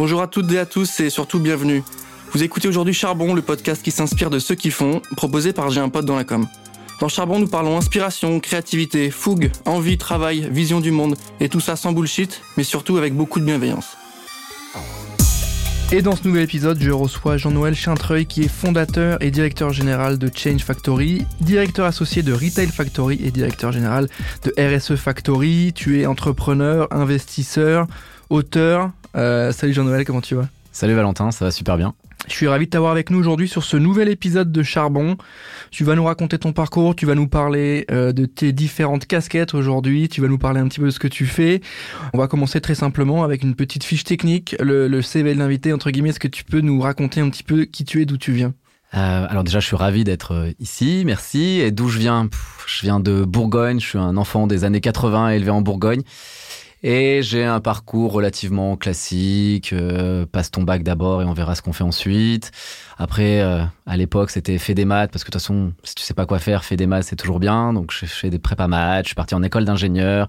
Bonjour à toutes et à tous et surtout bienvenue. Vous écoutez aujourd'hui Charbon, le podcast qui s'inspire de ceux qui font, proposé par J'ai un pote dans la com. Dans Charbon, nous parlons inspiration, créativité, fougue, envie, travail, vision du monde, et tout ça sans bullshit, mais surtout avec beaucoup de bienveillance. Et dans ce nouvel épisode, je reçois Jean-Noël Chintreuil qui est fondateur et directeur général de Change Factory, directeur associé de Retail Factory et directeur général de RSE Factory. Tu es entrepreneur, investisseur, auteur. Euh, salut Jean-Noël, comment tu vas Salut Valentin, ça va super bien. Je suis ravi de t'avoir avec nous aujourd'hui sur ce nouvel épisode de Charbon. Tu vas nous raconter ton parcours, tu vas nous parler euh, de tes différentes casquettes aujourd'hui, tu vas nous parler un petit peu de ce que tu fais. On va commencer très simplement avec une petite fiche technique, le, CV de l'invité, entre guillemets. Est-ce que tu peux nous raconter un petit peu qui tu es, d'où tu viens euh, alors déjà, je suis ravi d'être ici, merci. Et d'où je viens? Je viens de Bourgogne, je suis un enfant des années 80 élevé en Bourgogne. Et j'ai un parcours relativement classique. Euh, passe ton bac d'abord et on verra ce qu'on fait ensuite. Après, euh, à l'époque, c'était fait des maths parce que de toute façon, si tu sais pas quoi faire, fait des maths c'est toujours bien. Donc j'ai fait des prépa maths. Je suis parti en école d'ingénieur.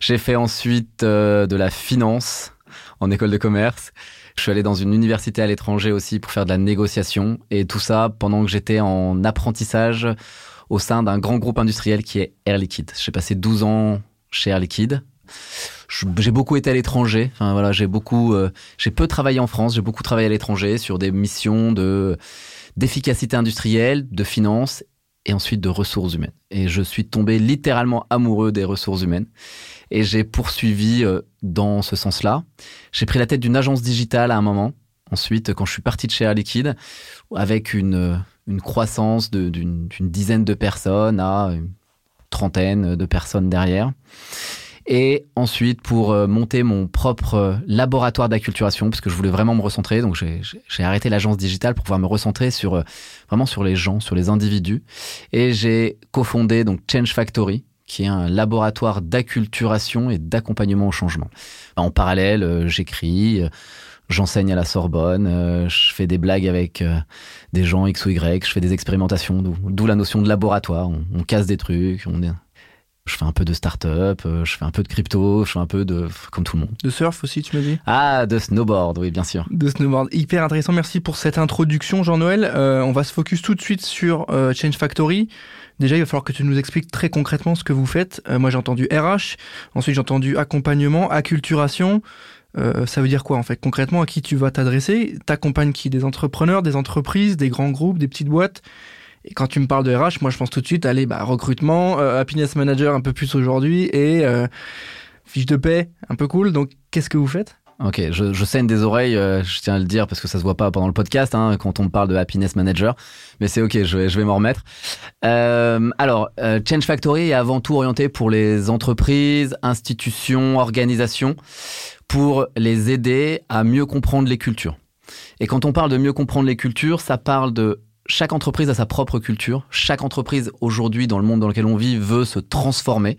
J'ai fait ensuite euh, de la finance en école de commerce. Je suis allé dans une université à l'étranger aussi pour faire de la négociation et tout ça pendant que j'étais en apprentissage au sein d'un grand groupe industriel qui est Air Liquide. J'ai passé 12 ans chez Air Liquide j'ai beaucoup été à l'étranger. Enfin voilà, j'ai beaucoup, euh, j'ai peu travaillé en France. J'ai beaucoup travaillé à l'étranger sur des missions de d'efficacité industrielle, de finance et ensuite de ressources humaines. Et je suis tombé littéralement amoureux des ressources humaines. Et j'ai poursuivi euh, dans ce sens-là. J'ai pris la tête d'une agence digitale à un moment. Ensuite, quand je suis parti de chez Air Liquide, avec une, une croissance d'une dizaine de personnes à une trentaine de personnes derrière. Et ensuite, pour euh, monter mon propre euh, laboratoire d'acculturation, parce que je voulais vraiment me recentrer, donc j'ai arrêté l'agence digitale pour pouvoir me recentrer sur euh, vraiment sur les gens, sur les individus. Et j'ai cofondé donc Change Factory, qui est un laboratoire d'acculturation et d'accompagnement au changement. En parallèle, j'écris, j'enseigne à la Sorbonne, je fais des blagues avec des gens X ou Y, je fais des expérimentations, d'où la notion de laboratoire. On, casse des trucs, on, je fais un peu de start-up, euh, je fais un peu de crypto, je fais un peu de. comme tout le monde. De surf aussi, tu m'as dit? Ah, de snowboard, oui, bien sûr. De snowboard. Hyper intéressant. Merci pour cette introduction, Jean-Noël. Euh, on va se focus tout de suite sur euh, Change Factory. Déjà, il va falloir que tu nous expliques très concrètement ce que vous faites. moi, j'ai entendu RH. Ensuite, j'ai entendu accompagnement, acculturation. ça veut dire quoi en fait? Concrètement À qui tu vas t'adresser? T'accompagnes qui Des entrepreneurs, des entreprises, des grands groupes, des petites boîtes? Et quand tu me parles de RH, moi je pense tout de suite, allez, bah, recrutement, euh, happiness manager un peu plus aujourd'hui et euh, fiche de paix un peu cool. Donc qu'est-ce que vous faites? Ok, je, je, saigne des oreilles, euh, je tiens à le dire parce que ça se voit pas pendant le podcast hein, quand on parle de happiness manager, mais c'est ok, je vais, je vais m'en remettre. Alors, Change Factory est avant tout orienté pour les entreprises, institutions, organisations, pour les aider à mieux comprendre les cultures. Et quand on parle de mieux comprendre les cultures, ça parle de chaque entreprise a sa propre culture. Chaque entreprise aujourd'hui dans le monde dans lequel on vit veut se transformer.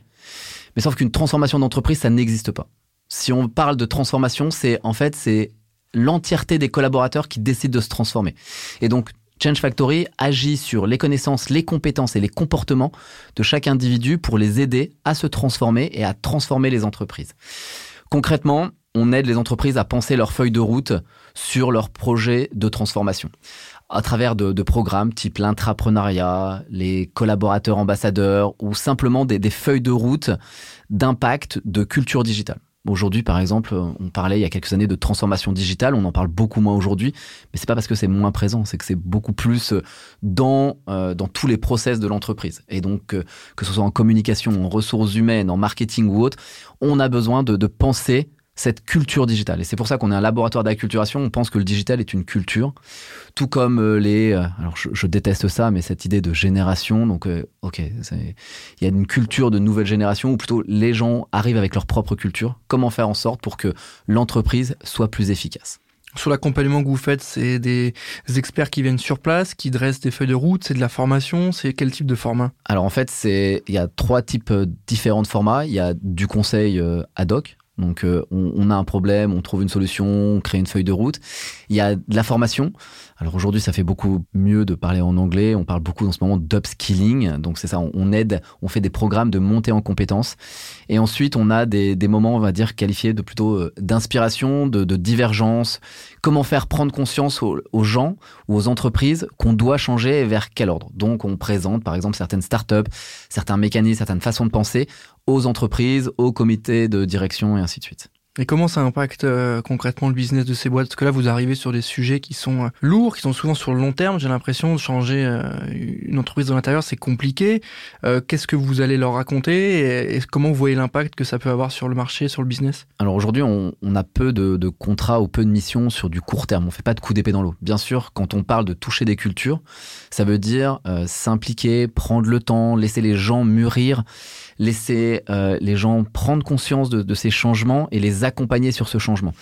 Mais sauf qu'une transformation d'entreprise, ça n'existe pas. Si on parle de transformation, c'est en fait c'est l'entièreté des collaborateurs qui décident de se transformer. Et donc Change Factory agit sur les connaissances, les compétences et les comportements de chaque individu pour les aider à se transformer et à transformer les entreprises. Concrètement, on aide les entreprises à penser leur feuille de route sur leur projet de transformation à travers de, programmes type l'intrapreneuriat, les collaborateurs ambassadeurs ou simplement des, feuilles de route d'impact de culture digitale. Aujourd'hui, par exemple, on parlait il y a quelques années de transformation digitale, on en parle beaucoup moins aujourd'hui, mais c'est pas parce que c'est moins présent, c'est que c'est beaucoup plus dans euh, dans tous les process de l'entreprise. Et donc, euh, que ce soit en communication, en ressources humaines, en marketing ou autre, on a besoin de, de penser cette culture digitale. Et c'est pour ça qu'on est un laboratoire d'acculturation. On pense que le digital est une culture, tout comme euh, les. Euh, alors, je, déteste ça, mais cette idée de génération. Donc, euh, ok, il y a une culture de nouvelle génération, ou plutôt les gens arrivent avec leur propre culture. Comment faire en sorte pour que l'entreprise soit plus efficace? Sur l'accompagnement que vous faites, c'est des experts qui viennent sur place, qui dressent des feuilles de route, c'est de la formation, c'est quel type de format? Alors en fait, c'est il y a trois types différents de formats. Il y a du conseil ad hoc, Donc euh, on, a un problème, on trouve une solution, on crée une feuille de route. Il y a de la formation. Alors aujourd'hui, ça fait beaucoup mieux de parler en anglais. On parle beaucoup en ce moment d'upskilling. Donc c'est ça, on, aide, on fait des programmes de montée en compétences. Et ensuite, on a des, moments, on va dire, qualifiés de plutôt euh, d'inspiration, de, divergence. Comment faire prendre conscience aux, aux gens ou aux entreprises qu'on doit changer et vers quel ordre? Donc on présente par exemple certaines startups, certains mécanismes, certaines façons de penser aux entreprises, aux comités de direction et ainsi de suite. Et comment ça impacte euh, concrètement le business de ces boîtes? Parce que là, vous arrivez sur des sujets qui sont euh, lourds, qui sont souvent sur le long terme. J'ai l'impression de changer euh, une entreprise de l'intérieur, c'est compliqué. Qu'est-ce que vous allez leur raconter et, comment vous voyez l'impact que ça peut avoir sur le marché, sur le business? Alors aujourd'hui, on, a peu de, de, contrats ou peu de missions sur du court terme. On fait pas de coup d'épée dans l'eau. Bien sûr, quand on parle de toucher des cultures, ça veut dire s'impliquer, prendre le temps, laisser les gens mûrir laisser euh, les gens prendre conscience de, ces changements et les accompagner sur ce changement.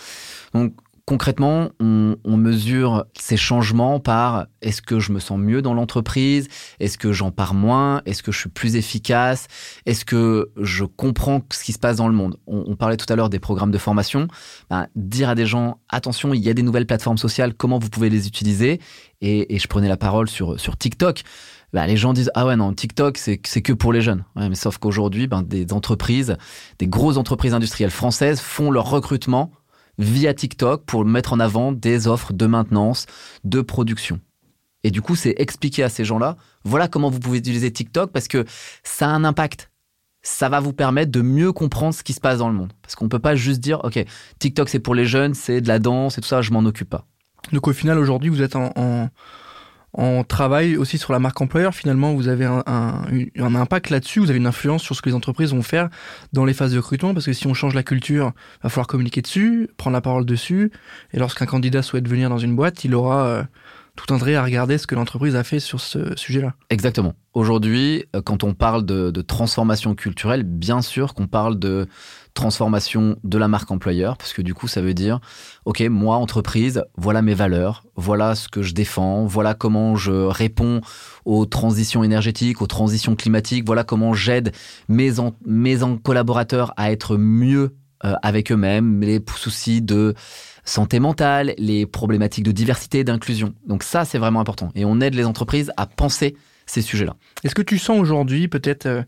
Concrètement, on, mesure ces changements par est-ce que je me sens mieux dans l'entreprise, est-ce que j'en pars moins, est-ce que je suis plus efficace, est-ce que je comprends ce qui se passe dans le monde? On, parlait tout à l'heure des programmes de formation. Ben, dire à des gens attention, il y a des nouvelles plateformes sociales, comment vous pouvez les utiliser? Et, je prenais la parole sur TikTok. Bah, les gens disent ah ouais non TikTok c'est que pour les jeunes. mais sauf qu'aujourd'hui ben, des entreprises, des grosses entreprises industrielles françaises font leur recrutement via TikTok pour mettre en avant des offres de maintenance, de production. Et du coup, c'est expliquer à ces gens-là, voilà comment vous pouvez utiliser TikTok parce que ça a un impact. Ça va vous permettre de mieux comprendre ce qui se passe dans le monde. Parce qu'on ne peut pas juste dire, OK, TikTok c'est pour les jeunes, c'est de la danse et tout ça, je m'en occupe pas. Donc au final, aujourd'hui, vous êtes en, en travail aussi sur la marque employeur. Finalement, vous avez un, un, impact là-dessus, vous avez une influence sur ce que les entreprises vont faire dans les phases de recrutement, parce que si on change la culture, il va falloir communiquer dessus, prendre la parole dessus, et lorsqu'un candidat souhaite venir dans une boîte, il aura euh, tout intérêt à regarder ce que l'entreprise a fait sur ce sujet-là. Exactement. Aujourd'hui, euh, quand on parle de, de transformation culturelle, bien sûr qu'on parle de transformation de la marque employeur, parce que du coup, ça veut dire, OK, moi, entreprise, voilà mes valeurs, voilà ce que je défends, voilà comment je réponds aux transitions énergétiques, aux transitions climatiques, voilà comment j'aide mes, mes collaborateurs à être mieux euh, avec eux-mêmes, les soucis de santé mentale, les problématiques de diversité d'inclusion. Donc ça, c'est vraiment important. Et on aide les entreprises à penser ces sujets-là. Est-ce que tu sens aujourd'hui peut-être... Euh,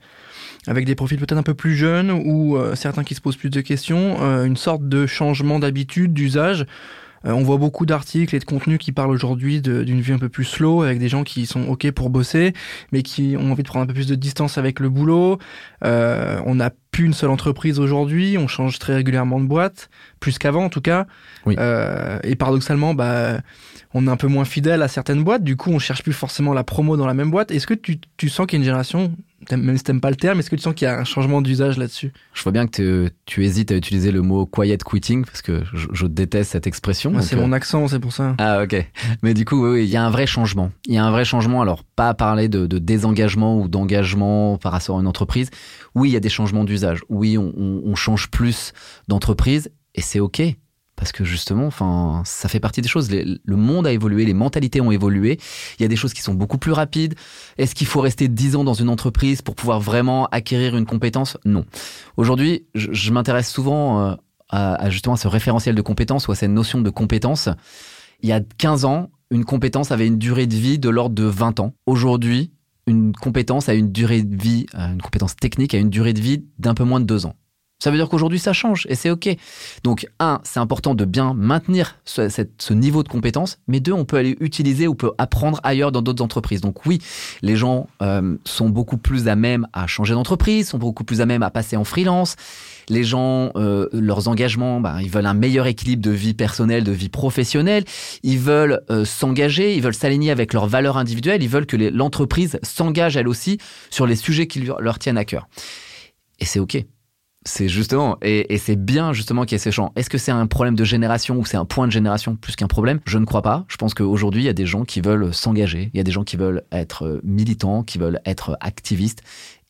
avec des profils peut-être un peu plus jeunes ou euh, certains qui se posent plus de questions, euh, une sorte de changement d'habitude, d'usage. Euh, on voit beaucoup d'articles et de contenus qui parlent aujourd'hui d'une vie un peu plus slow, avec des gens qui sont OK pour bosser, mais qui ont envie de prendre un peu plus de distance avec le boulot. on n'a plus une seule entreprise aujourd'hui, on change très régulièrement de boîte, plus qu'avant en tout cas. Oui. et paradoxalement, bah, on est un peu moins fidèle à certaines boîtes, du coup on cherche plus forcément la promo dans la même boîte. Est-ce que tu, tu sens qu'il y a une génération même si t'aimes pas le terme, est-ce que tu sens qu'il y a un changement d'usage là-dessus? Je vois bien que tu hésites à utiliser le mot quiet quitting parce que je, déteste cette expression. c'est mon euh, accent, c'est pour ça. Ah ok. Mais du coup, oui, il y a un vrai changement. Il y a un vrai changement. Alors, pas parler de, désengagement ou d'engagement par rapport à une entreprise. Oui, il y a des changements d'usage. Oui, on, change plus d'entreprise et c'est ok parce que justement, enfin, ça fait partie des choses. le monde a évolué, les mentalités ont évolué. Il y a des choses qui sont beaucoup plus rapides. Est-ce qu'il faut rester dix ans dans une entreprise pour pouvoir vraiment acquérir une compétence? Non. Aujourd'hui, je, m'intéresse souvent euh, à, justement à ce référentiel de compétences ou à cette notion de compétence. Il y a 15 ans, une compétence avait une durée de vie de l'ordre de 20 ans. Aujourd'hui, une compétence a une durée de vie, euh, une compétence technique a une durée de vie d'un peu moins de 2 ans. Ça veut dire qu'aujourd'hui, ça change et c'est OK. Donc, un, c'est important de bien maintenir ce, niveau de compétence, mais deux, on peut aller utiliser ou peut apprendre ailleurs dans d'autres entreprises. Donc, oui, les gens euh, sont beaucoup plus à même à changer d'entreprise, sont beaucoup plus à même à passer en freelance. Les gens, euh, leurs engagements, bah, ils veulent un meilleur équilibre de vie personnelle, de vie professionnelle. Ils veulent euh, s'engager, ils veulent s'aligner avec leurs valeurs individuelles. Ils veulent que l'entreprise s'engage elle aussi sur les sujets qui leur tiennent à cœur. Et c'est OK. C'est justement, et, c'est bien justement qu'il y ait ces champs. Est-ce que c'est un problème de génération ou c'est un point de génération plus qu'un problème? Je ne crois pas. Je pense qu'aujourd'hui, il y a des gens qui veulent s'engager, il y a des gens qui veulent être militants, qui veulent être activistes,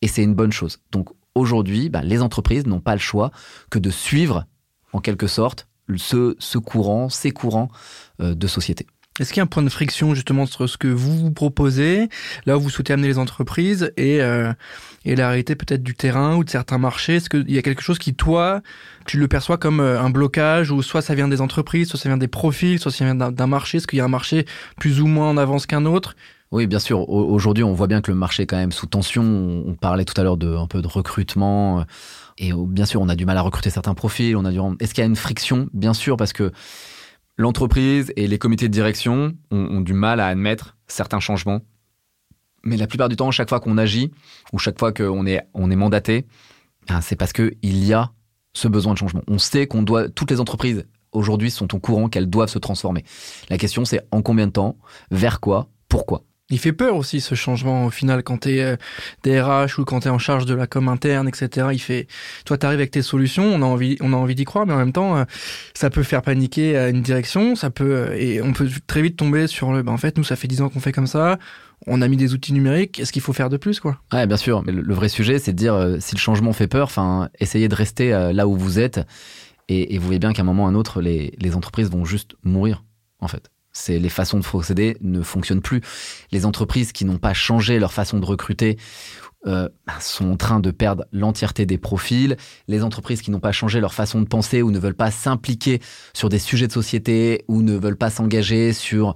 et c'est une bonne chose. Donc aujourd'hui, bah, les entreprises n'ont pas le choix que de suivre, en quelque sorte, ce, ce courant, ces courants euh, de société. Est-ce qu'il y a un point de friction justement entre ce que vous vous proposez, là où vous souhaitez amener les entreprises, et, euh, et la réalité peut-être du terrain ou de certains marchés? Est-ce qu'il y a quelque chose qui, toi, tu le perçois comme euh, un blocage, ou soit ça vient des entreprises, soit ça vient des profils, soit ça vient d'un marché? Est-ce qu'il y a un marché plus ou moins en avance qu'un autre? Oui, bien sûr. Aujourd'hui, on voit bien que le marché est quand même sous tension. On parlait tout à l'heure de un peu de recrutement. Et bien sûr, on a du mal à recruter certains profils. On a du... Est-ce qu'il y a une friction? Bien sûr, parce que L'entreprise et les comités de direction ont, du mal à admettre certains changements. Mais la plupart du temps, chaque fois qu'on agit ou chaque fois qu'on est, on est mandaté, ben, c'est parce qu'il y a ce besoin de changement. On sait qu'on doit, toutes les entreprises aujourd'hui sont au courant qu'elles doivent se transformer. La question, c'est en combien de temps, vers quoi, pourquoi? Il fait peur aussi ce changement au final quand tu es euh, DRH ou quand tu es en charge de la com interne, etc. Il fait, toi tu arrives avec tes solutions, on a envie, on a envie d'y croire, mais en même temps, euh, ça peut faire paniquer à une direction, ça peut euh, et on peut très vite tomber sur le, ben en fait nous ça fait dix ans qu'on fait comme ça, on a mis des outils numériques, est-ce qu'il faut faire de plus quoi? Ouais, bien sûr, mais le, vrai sujet c'est de dire si le changement fait peur, enfin essayez de rester là où vous êtes et, et vous voyez bien qu'à un moment ou à un autre les, les entreprises vont juste mourir en fait c'est les façons de procéder ne fonctionnent plus. Les entreprises qui n'ont pas changé leur façon de recruter euh, sont en train de perdre l'entièreté des profils. Les entreprises qui n'ont pas changé leur façon de penser ou ne veulent pas s'impliquer sur des sujets de société ou ne veulent pas s'engager sur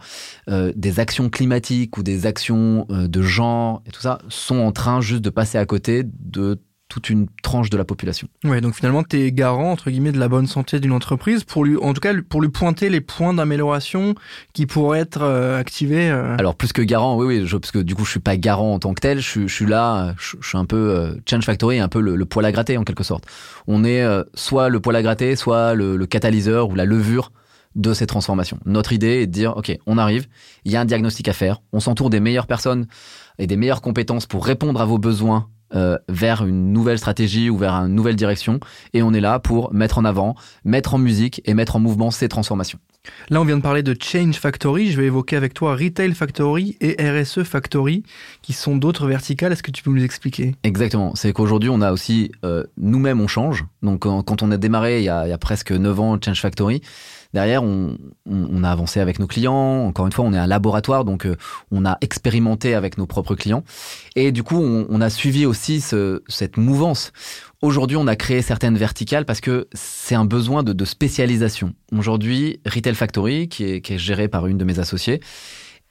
euh, des actions climatiques ou des actions euh, de genre et tout ça sont en train juste de passer à côté de toute une tranche de la population. Ouais, donc finalement, tu es garant, entre guillemets, de la bonne santé d'une entreprise, pour lui, en tout cas, pour lui pointer les points d'amélioration qui pourraient être euh, activés. Euh. Alors, plus que garant, oui, oui, je, parce que du coup, je suis pas garant en tant que tel, je, je suis là, je, suis un peu, euh, Change Factory, un peu le, poil à gratter, en quelque sorte. On est soit le poil à gratter, soit le, le catalyseur ou la levure de ces transformations. Notre idée est de dire, OK, on arrive, il y a un diagnostic à faire, on s'entoure des meilleures personnes et des meilleures compétences pour répondre à vos besoins euh, vers une nouvelle stratégie ou vers une nouvelle direction. Et on est là pour mettre en avant, mettre en musique et mettre en mouvement ces transformations. Là, on vient de parler de Change Factory. Je vais évoquer avec toi Retail Factory et RSE Factory, qui sont d'autres verticales. Est-ce que tu peux nous expliquer? Exactement. C'est qu'aujourd'hui, on a aussi, euh, nous-mêmes, on change. Donc, quand on a démarré il y a, il y a presque 9 ans, Change Factory, Derrière, on, a avancé avec nos clients. Encore une fois, on est un laboratoire, donc euh, on a expérimenté avec nos propres clients. Et du coup, on, a suivi aussi cette mouvance. Aujourd'hui, on a créé certaines verticales parce que c'est un besoin de, spécialisation. Aujourd'hui, Retail Factory, qui est, qui est géré par une de mes associées,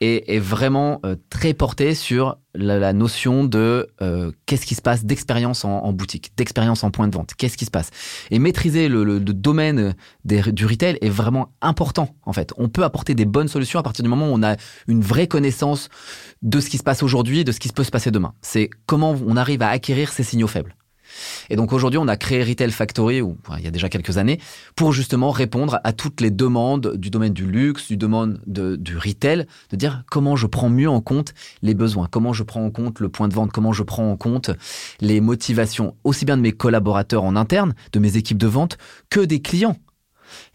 est, est vraiment euh, très porté sur la, la notion de euh, qu'est-ce qui se passe d'expérience en, en, boutique, d'expérience en point de vente, qu'est-ce qui se passe? Et maîtriser le, le, le domaine des, du retail est vraiment important en fait. On peut apporter des bonnes solutions à partir du moment où on a une vraie connaissance de ce qui se passe aujourd'hui, de ce qui peut se passer demain. C'est comment on arrive à acquérir ces signaux faibles. Et donc aujourd'hui, on a créé Retail Factory, il y a déjà quelques années, pour justement répondre à toutes les demandes du domaine du luxe, du domaine de, du retail, de dire comment je prends mieux en compte les besoins, comment je prends en compte le point de vente, comment je prends en compte les motivations, aussi bien de mes collaborateurs en interne, de mes équipes de vente, que des clients.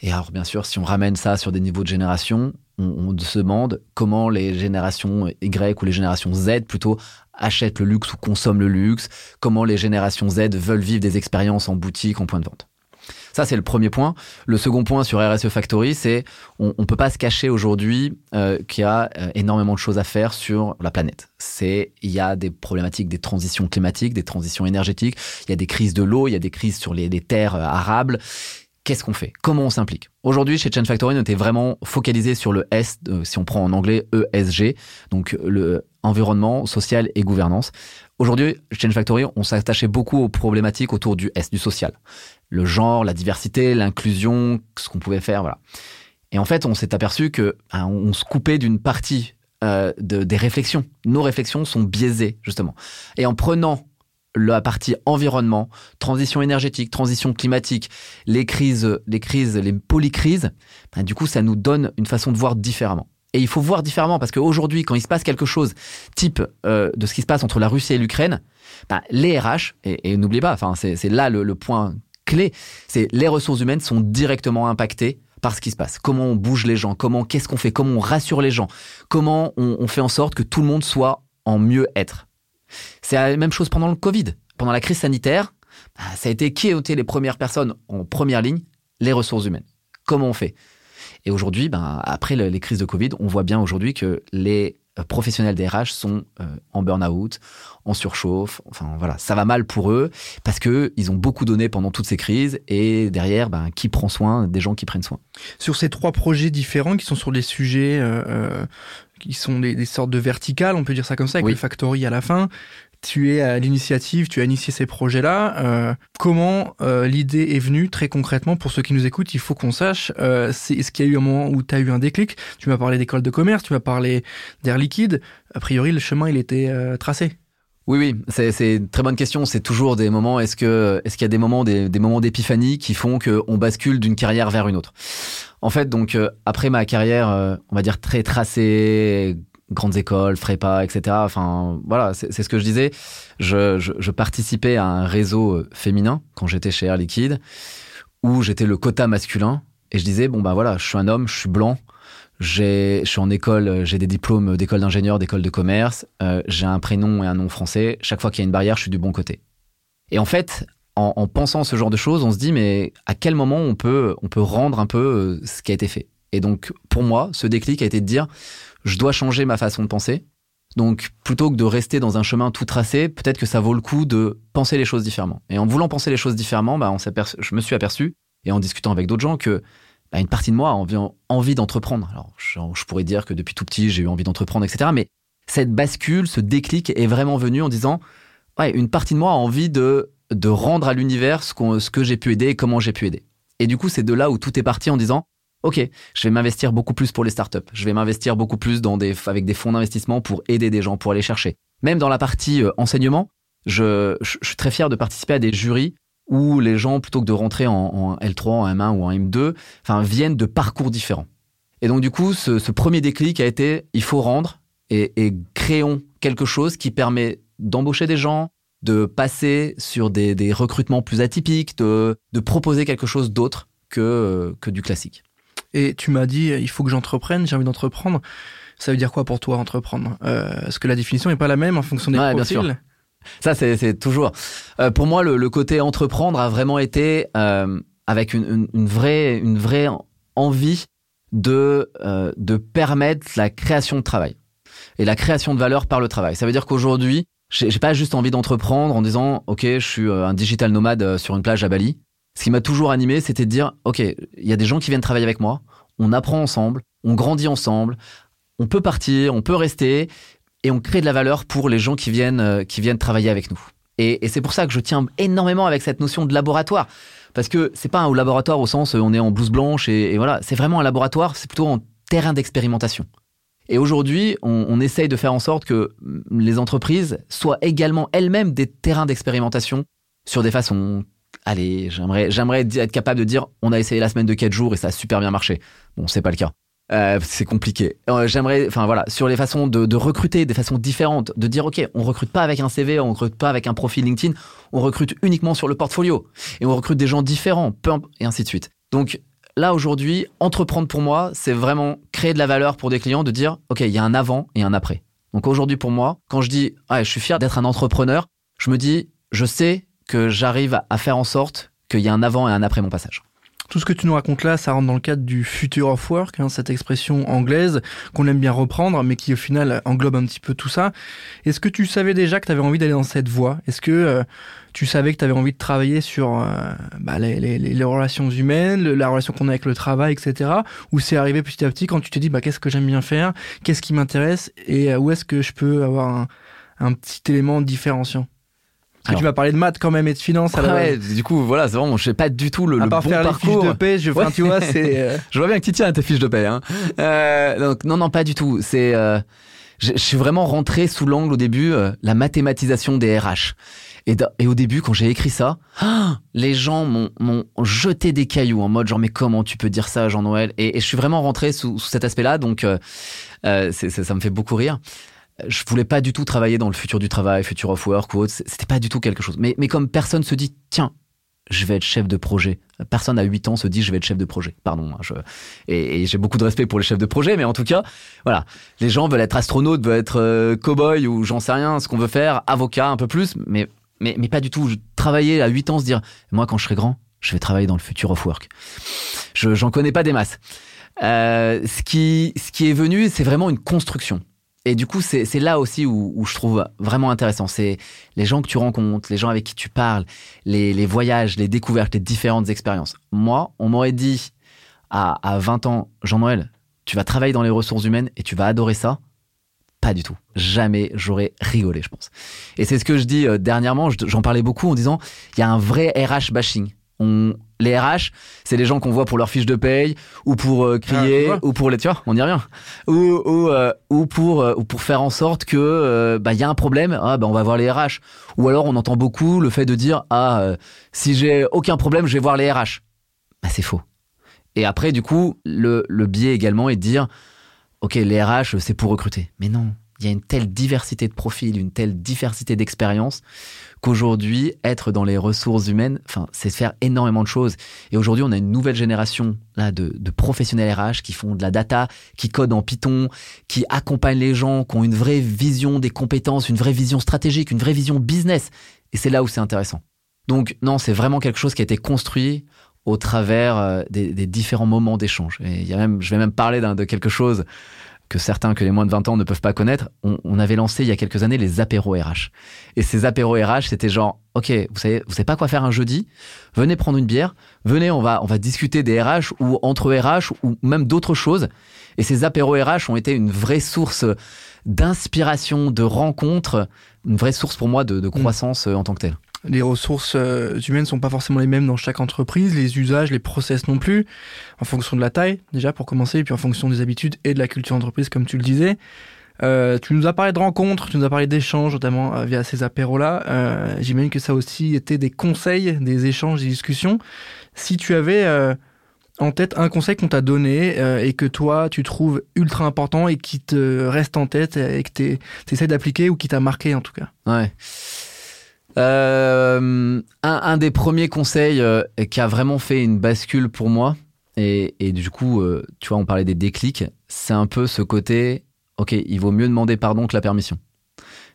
Et alors, bien sûr, si on ramène ça sur des niveaux de génération, on, se demande comment les générations Y ou les générations Z plutôt achètent le luxe ou consomment le luxe, comment les générations Z veulent vivre des expériences en boutique, en point de vente. Ça, c'est le premier point. Le second point sur RSE Factory, c'est on ne peut pas se cacher aujourd'hui euh, qu'il y a euh, énormément de choses à faire sur la planète. C'est il y a des problématiques des transitions climatiques, des transitions énergétiques, il y a des crises de l'eau, il y a des crises sur les, terres euh, arables qu'est-ce qu'on fait? Comment on s'implique? Aujourd'hui, chez Change Factory, on était vraiment focalisé sur le S, euh, si on prend en anglais ESG, donc le environnement, social et gouvernance. Aujourd'hui, Change Factory, on s'attachait beaucoup aux problématiques autour du S, du social. Le genre, la diversité, l'inclusion, ce qu'on pouvait faire, voilà. Et en fait, on s'est aperçu que hein, on se coupait d'une partie euh, de, des réflexions. Nos réflexions sont biaisées, justement. Et en prenant la partie environnement, transition énergétique, transition climatique, les crises, les crises, les polycrises, ben, du coup, ça nous donne une façon de voir différemment. Et il faut voir différemment parce qu'aujourd'hui, quand il se passe quelque chose type euh, de ce qui se passe entre la Russie et l'Ukraine, ben, les RH, et, n'oubliez pas, enfin, c'est là le, point clé, c'est les ressources humaines sont directement impactées par ce qui se passe. Comment on bouge les gens, comment, qu'est-ce qu'on fait, comment on rassure les gens, comment on fait en sorte que tout le monde soit en mieux être. C'est la même chose pendant le Covid. Pendant la crise sanitaire, bah, ça a été qui ont été les premières personnes en première ligne Les ressources humaines. Comment on fait? Et aujourd'hui, ben, après les crises de Covid, on voit bien aujourd'hui que les professionnels des RH sont en burn-out, en surchauffe. Enfin voilà, ça va mal pour eux parce que ils ont beaucoup donné pendant toutes ces crises et derrière, ben, qui prend soin des gens qui prennent soin? Sur ces trois projets différents qui sont sur des sujets euh, qui sont des, sortes de verticales, on peut dire ça comme ça, avec le Factory à la fin. Tu es à l'initiative, tu as initié ces projets-là. Euh, comment euh, l'idée est venue très concrètement pour ceux qui nous écoutent Il faut qu'on sache. Euh, c'est, est-ce qu'il y a eu un moment où tu as eu un déclic? Tu m'as parlé d'école de commerce, tu m'as parlé d'air liquide. A priori, le chemin il était tracé. Oui, oui, c'est une très bonne question. C'est toujours des moments. Est-ce que est-ce qu'il y a des moments des, des moments d'épiphanie qui font qu'on bascule d'une carrière vers une autre? En fait, donc euh, après ma carrière, euh, on va dire très tracée, grandes écoles, Frépa, etc. Enfin, voilà, c'est ce que je disais. Je, participais à un réseau euh, féminin quand j'étais chez Air Liquide, où j'étais le quota masculin, et je disais bon bah voilà, je suis un homme, je suis blanc, je suis en école, j'ai des diplômes d'école d'ingénieur, d'école de commerce, euh, j'ai un prénom et un nom français. Chaque fois qu'il y a une barrière, je suis du bon côté. Et en fait, en, pensant ce genre de choses, on se dit mais à quel moment on peut, on peut rendre un peu euh, ce qui a été fait? Et donc pour moi, ce déclic a été de dire je dois changer ma façon de penser. Donc plutôt que de rester dans un chemin tout tracé, peut-être que ça vaut le coup de penser les choses différemment. Et en voulant penser les choses différemment, bah, je me suis aperçu et en discutant avec d'autres gens que bah, une partie de moi a envie, envie d'entreprendre. Alors, je, pourrais dire que depuis tout petit, j'ai eu envie d'entreprendre, etc. Mais cette bascule, ce déclic est vraiment venu en disant, ouais, une partie de moi a envie de, de rendre à l'univers ce, ce que j'ai pu aider et comment j'ai pu aider. Et du coup, c'est de là où tout est parti en disant, OK, je vais m'investir beaucoup plus pour les startups. Je vais m'investir beaucoup plus avec des fonds d'investissement pour aider des gens, pour aller chercher. Même dans la partie euh, enseignement, je, suis très fier de participer à des jurys où les gens, plutôt que de rentrer en, L3, en M1 ou en M2, enfin, viennent de parcours différents. Et donc, du coup, ce, premier déclic a été, il faut rendre et, créons quelque chose qui permet d'embaucher des gens, de passer sur des, recrutements plus atypiques, de, proposer quelque chose d'autre que, que du classique. Et tu m'as dit, il faut que j'entreprenne, j'ai envie d'entreprendre. Ça veut dire quoi pour toi entreprendre? Euh, Est-ce que la définition n'est pas la même en fonction des profils bien sûr. Ça, c'est toujours. Euh, pour moi, le, côté entreprendre a vraiment été euh, avec une, vraie, une vraie envie de, euh, de permettre la création de travail et la création de valeur par le travail. Ça veut dire qu'aujourd'hui, j'ai pas juste envie d'entreprendre en disant, ok, je suis un digital nomade sur une plage à Bali. Ce qui m'a toujours animé, c'était de dire, ok, il y a des gens qui viennent travailler avec moi, on apprend ensemble, on grandit ensemble, on peut partir, on peut rester, et on crée de la valeur pour les gens qui viennent, euh, qui viennent travailler avec nous. Et, c'est pour ça que je tiens énormément avec cette notion de laboratoire. Parce que c'est pas un laboratoire au sens euh, on est en blouse blanche et, voilà, c'est vraiment un laboratoire, c'est plutôt un terrain d'expérimentation. Et aujourd'hui, on, on, essaye de faire en sorte que mm, les entreprises soient également elles-mêmes des terrains d'expérimentation sur des façons. Allez, j'aimerais, être capable de dire on a essayé la semaine de 4 jours et ça a super bien marché. Bon, c'est pas le cas. Euh, c'est compliqué. Euh, j'aimerais, enfin voilà, sur les façons de, recruter, des façons différentes, de dire ok, on recrute pas avec un CV, on recrute pas avec un profil LinkedIn, on recrute uniquement sur le portfolio et on recrute des gens différents, et ainsi de suite. Donc là aujourd'hui, entreprendre pour moi, c'est vraiment créer de la valeur pour des clients, de dire ok, il y a un avant et un après. Donc aujourd'hui pour moi, quand je dis ah, je suis fier d'être un entrepreneur, je me dis je sais que j'arrive à faire en sorte qu'il y a un avant et un après mon passage. Tout ce que tu nous racontes là, ça rentre dans le cadre du future of work, hein, cette expression anglaise qu'on aime bien reprendre, mais qui au final englobe un petit peu tout ça. Est-ce que tu savais déjà que tu avais envie d'aller dans cette voie? Est-ce que euh, tu savais que tu avais envie de travailler sur euh, bah, les, relations humaines, la relation qu'on a avec le travail, etc. Ou c'est arrivé petit à petit quand tu t'es dit bah, qu'est-ce que j'aime bien faire, qu'est-ce qui m'intéresse? Et euh, où est-ce que je peux avoir un, un petit élément différenciant? Parce que tu m'as parlé de maths quand même et de finance. ouais, du coup, voilà, c'est vraiment, je sais pas du tout le, à le part faire les fiches de paie, je, enfin, tu vois, c'est. Euh, je vois bien que tu tiens à tes fiches de paie. Hein. Euh, donc non, non, pas du tout. C'est, euh, je, suis vraiment rentré sous l'angle au début, euh, la mathématisation des RH. Et, et au début, quand j'ai écrit ça, les gens m'ont jeté des cailloux en mode genre mais comment tu peux dire ça, Jean-Noël? Et, et, je suis vraiment rentré sous, sous cet aspect-là, donc euh, ça me fait beaucoup rire je voulais pas du tout travailler dans le futur du travail, futur of work ou autre. C'était pas du tout quelque chose. Mais, mais comme personne se dit, tiens, je vais être chef de projet. Personne à 8 ans se dit, je vais être chef de projet. Pardon. Hein, et, j'ai beaucoup de respect pour les chefs de projet, mais en tout cas, voilà. Les gens veulent être astronautes, veulent être euh, cow-boy ou j'en sais rien, ce qu'on veut faire, avocat un peu plus, mais, mais, mais pas du tout. Travailler à 8 ans, se dire, moi, quand je serai grand, je vais travailler dans le futur of work. Je, j'en connais pas des masses. Euh, ce, qui, ce qui est venu, c'est vraiment une construction. Et du coup, c'est là aussi où, je trouve vraiment intéressant. C'est les gens que tu rencontres, les gens avec qui tu parles, les, les voyages, les découvertes, les différentes expériences. Moi, on m'aurait dit à, à 20 ans, Jean-Noël, tu vas travailler dans les ressources humaines et tu vas adorer ça. Pas du tout. Jamais j'aurais rigolé, je pense. Et c'est ce que je dis euh, dernièrement, j'en parlais beaucoup en disant, il y a un vrai RH bashing. On, les RH, c'est les gens qu'on voit pour leur fiche de paye ou pour euh, crier Ah, ou pour les tu vois, on y revient. Ou ou, euh, ou pour euh, ou pour faire en sorte que bah il y a un problème, ah bah on va voir les RH. Ou alors on entend beaucoup le fait de dire ah si j'ai aucun problème, je vais voir les RH. Bah c'est faux. Et après du coup, le le biais également est de dire OK, les RH c'est pour recruter. Mais non, il y a une telle diversité de profils, une telle diversité d'expériences qu'aujourd'hui, être dans les ressources humaines, enfin, c'est faire énormément de choses. Et aujourd'hui, on a une nouvelle génération là de, de professionnels RH qui font de la data, qui codent en Python, qui accompagnent les gens, qui ont une vraie vision des compétences, une vraie vision stratégique, une vraie vision business. Et c'est là où c'est intéressant. Donc non, c'est vraiment quelque chose qui a été construit au travers euh, des, des différents moments d'échange. Et il y a même, je vais même parler de quelque chose que certains, que les moins de 20 ans ne peuvent pas connaître. On, on avait lancé il y a quelques années les apéros RH. Et ces apéros RH, c'était genre, ok, vous savez, vous savez pas quoi faire un jeudi, venez prendre une bière, venez, on va, on va discuter des RH ou entre RH ou même d'autres choses. Et ces apéros RH ont été une vraie source d'inspiration, de rencontres, une vraie source pour moi de, de croissance euh, en tant que telle. Les ressources euh, humaines sont pas forcément les mêmes dans chaque entreprise, les usages, les process non plus, en fonction de la taille déjà pour commencer, et puis en fonction des habitudes et de la culture d'entreprise comme tu le disais. Euh, tu nous as parlé de rencontres, tu nous as parlé d'échanges, notamment euh, via ces apéros-là. Euh, J'imagine que ça aussi était des conseils, des échanges, des discussions. Si tu avais euh, en tête un conseil qu'on t'a donné et que toi tu trouves ultra important et qui te reste en tête et que tu essaies d'appliquer ou qui t'a marqué en tout cas? Ouais. Euh, un, des premiers conseils euh, qui a vraiment fait une bascule pour moi, et, et du coup, euh, tu vois, on parlait des déclics, c'est un peu ce côté, ok, il vaut mieux demander pardon que la permission.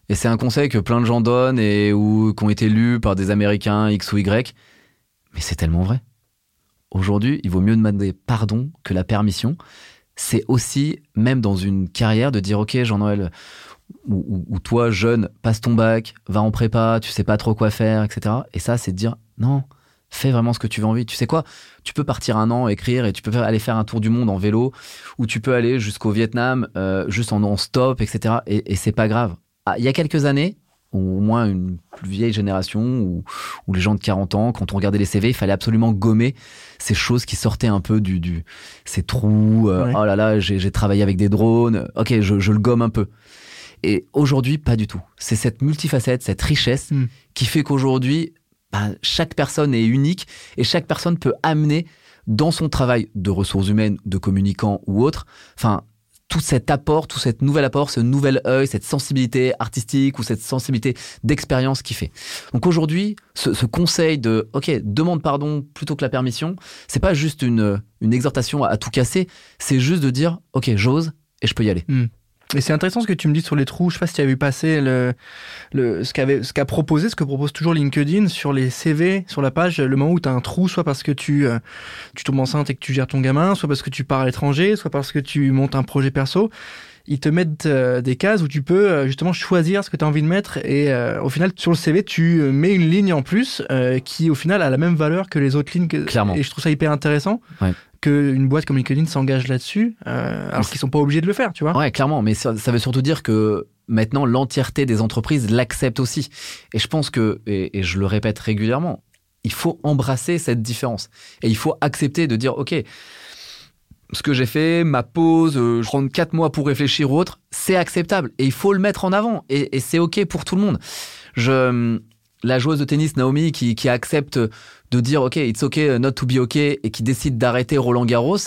Et c'est un conseil que plein de gens donnent et ou qui ont été lus par des Américains X ou Y, mais c'est tellement vrai. Aujourd'hui, il vaut mieux demander pardon que la permission. C'est aussi, même dans une carrière, de dire, ok, Jean-Noël, ou toi, jeune, passe ton bac, va en prépa, tu sais pas trop quoi faire, etc. Et ça, c'est de dire, non, fais vraiment ce que tu veux envie. Tu sais quoi? Tu peux partir un an, écrire, et tu peux aller faire un tour du monde en vélo, ou tu peux aller jusqu'au Vietnam, euh, juste en non-stop, etc. Et, et c'est pas grave. Ah, il y a quelques années, ou au moins une plus vieille génération, ou où les gens de 40 ans, quand on regardait les CV, il fallait absolument gommer ces choses qui sortaient un peu du, du ces trous. euh, Ouais. Oh là là, j'ai j'ai travaillé avec des drones. Ok, je, je le gomme un peu. Et aujourd'hui, pas du tout. C'est cette multifacette, cette richesse Mm. qui fait qu'aujourd'hui, bah, chaque personne est unique et chaque personne peut amener dans son travail de ressources humaines, de communicant ou autre, enfin, tout cet apport, tout cet nouvel apport, ce nouvel œil, cette sensibilité artistique ou cette sensibilité d'expérience qui fait. Donc aujourd'hui, ce, ce conseil de, ok, demande pardon plutôt que la permission, c'est pas juste une, une exhortation à, à tout casser, c'est juste de dire, ok, j'ose et je peux y aller. Et c'est intéressant ce que tu me dis sur les trous. Je sais pas si tu as vu passer le, le, ce qu'a ce qu'a proposé, ce que propose toujours LinkedIn sur les CV, sur la page, le moment où tu as un trou, soit parce que tu, euh, tu tombes enceinte et que tu gères ton gamin, soit parce que tu pars à l'étranger, soit parce que tu montes un projet perso. Ils te mettent euh, des cases où tu peux euh, justement choisir ce que tu as envie de mettre et euh, au final sur le CV tu mets une ligne en plus euh, qui au final a la même valeur que les autres lignes. Que... Clairement. Et je trouve ça hyper intéressant Ouais. Qu'une boîte comme LinkedIn s'engage là-dessus euh, alors qu'ils sont pas obligés de le faire, tu vois. Ouais, clairement, mais ça, ça veut surtout dire que maintenant l'entièreté des entreprises l'accepte aussi. Et je pense que, et, et je le répète régulièrement, il faut embrasser cette différence. Et il faut accepter de dire, OK, ce que j'ai fait, ma pause, euh, je prends quatre mois pour réfléchir ou autre, c'est acceptable. Et il faut le mettre en avant. Et, et c'est OK pour tout le monde. Je, la joueuse de tennis Naomi qui, accepte de dire OK, it's OK not to be OK et qui décide d'arrêter Roland Garros,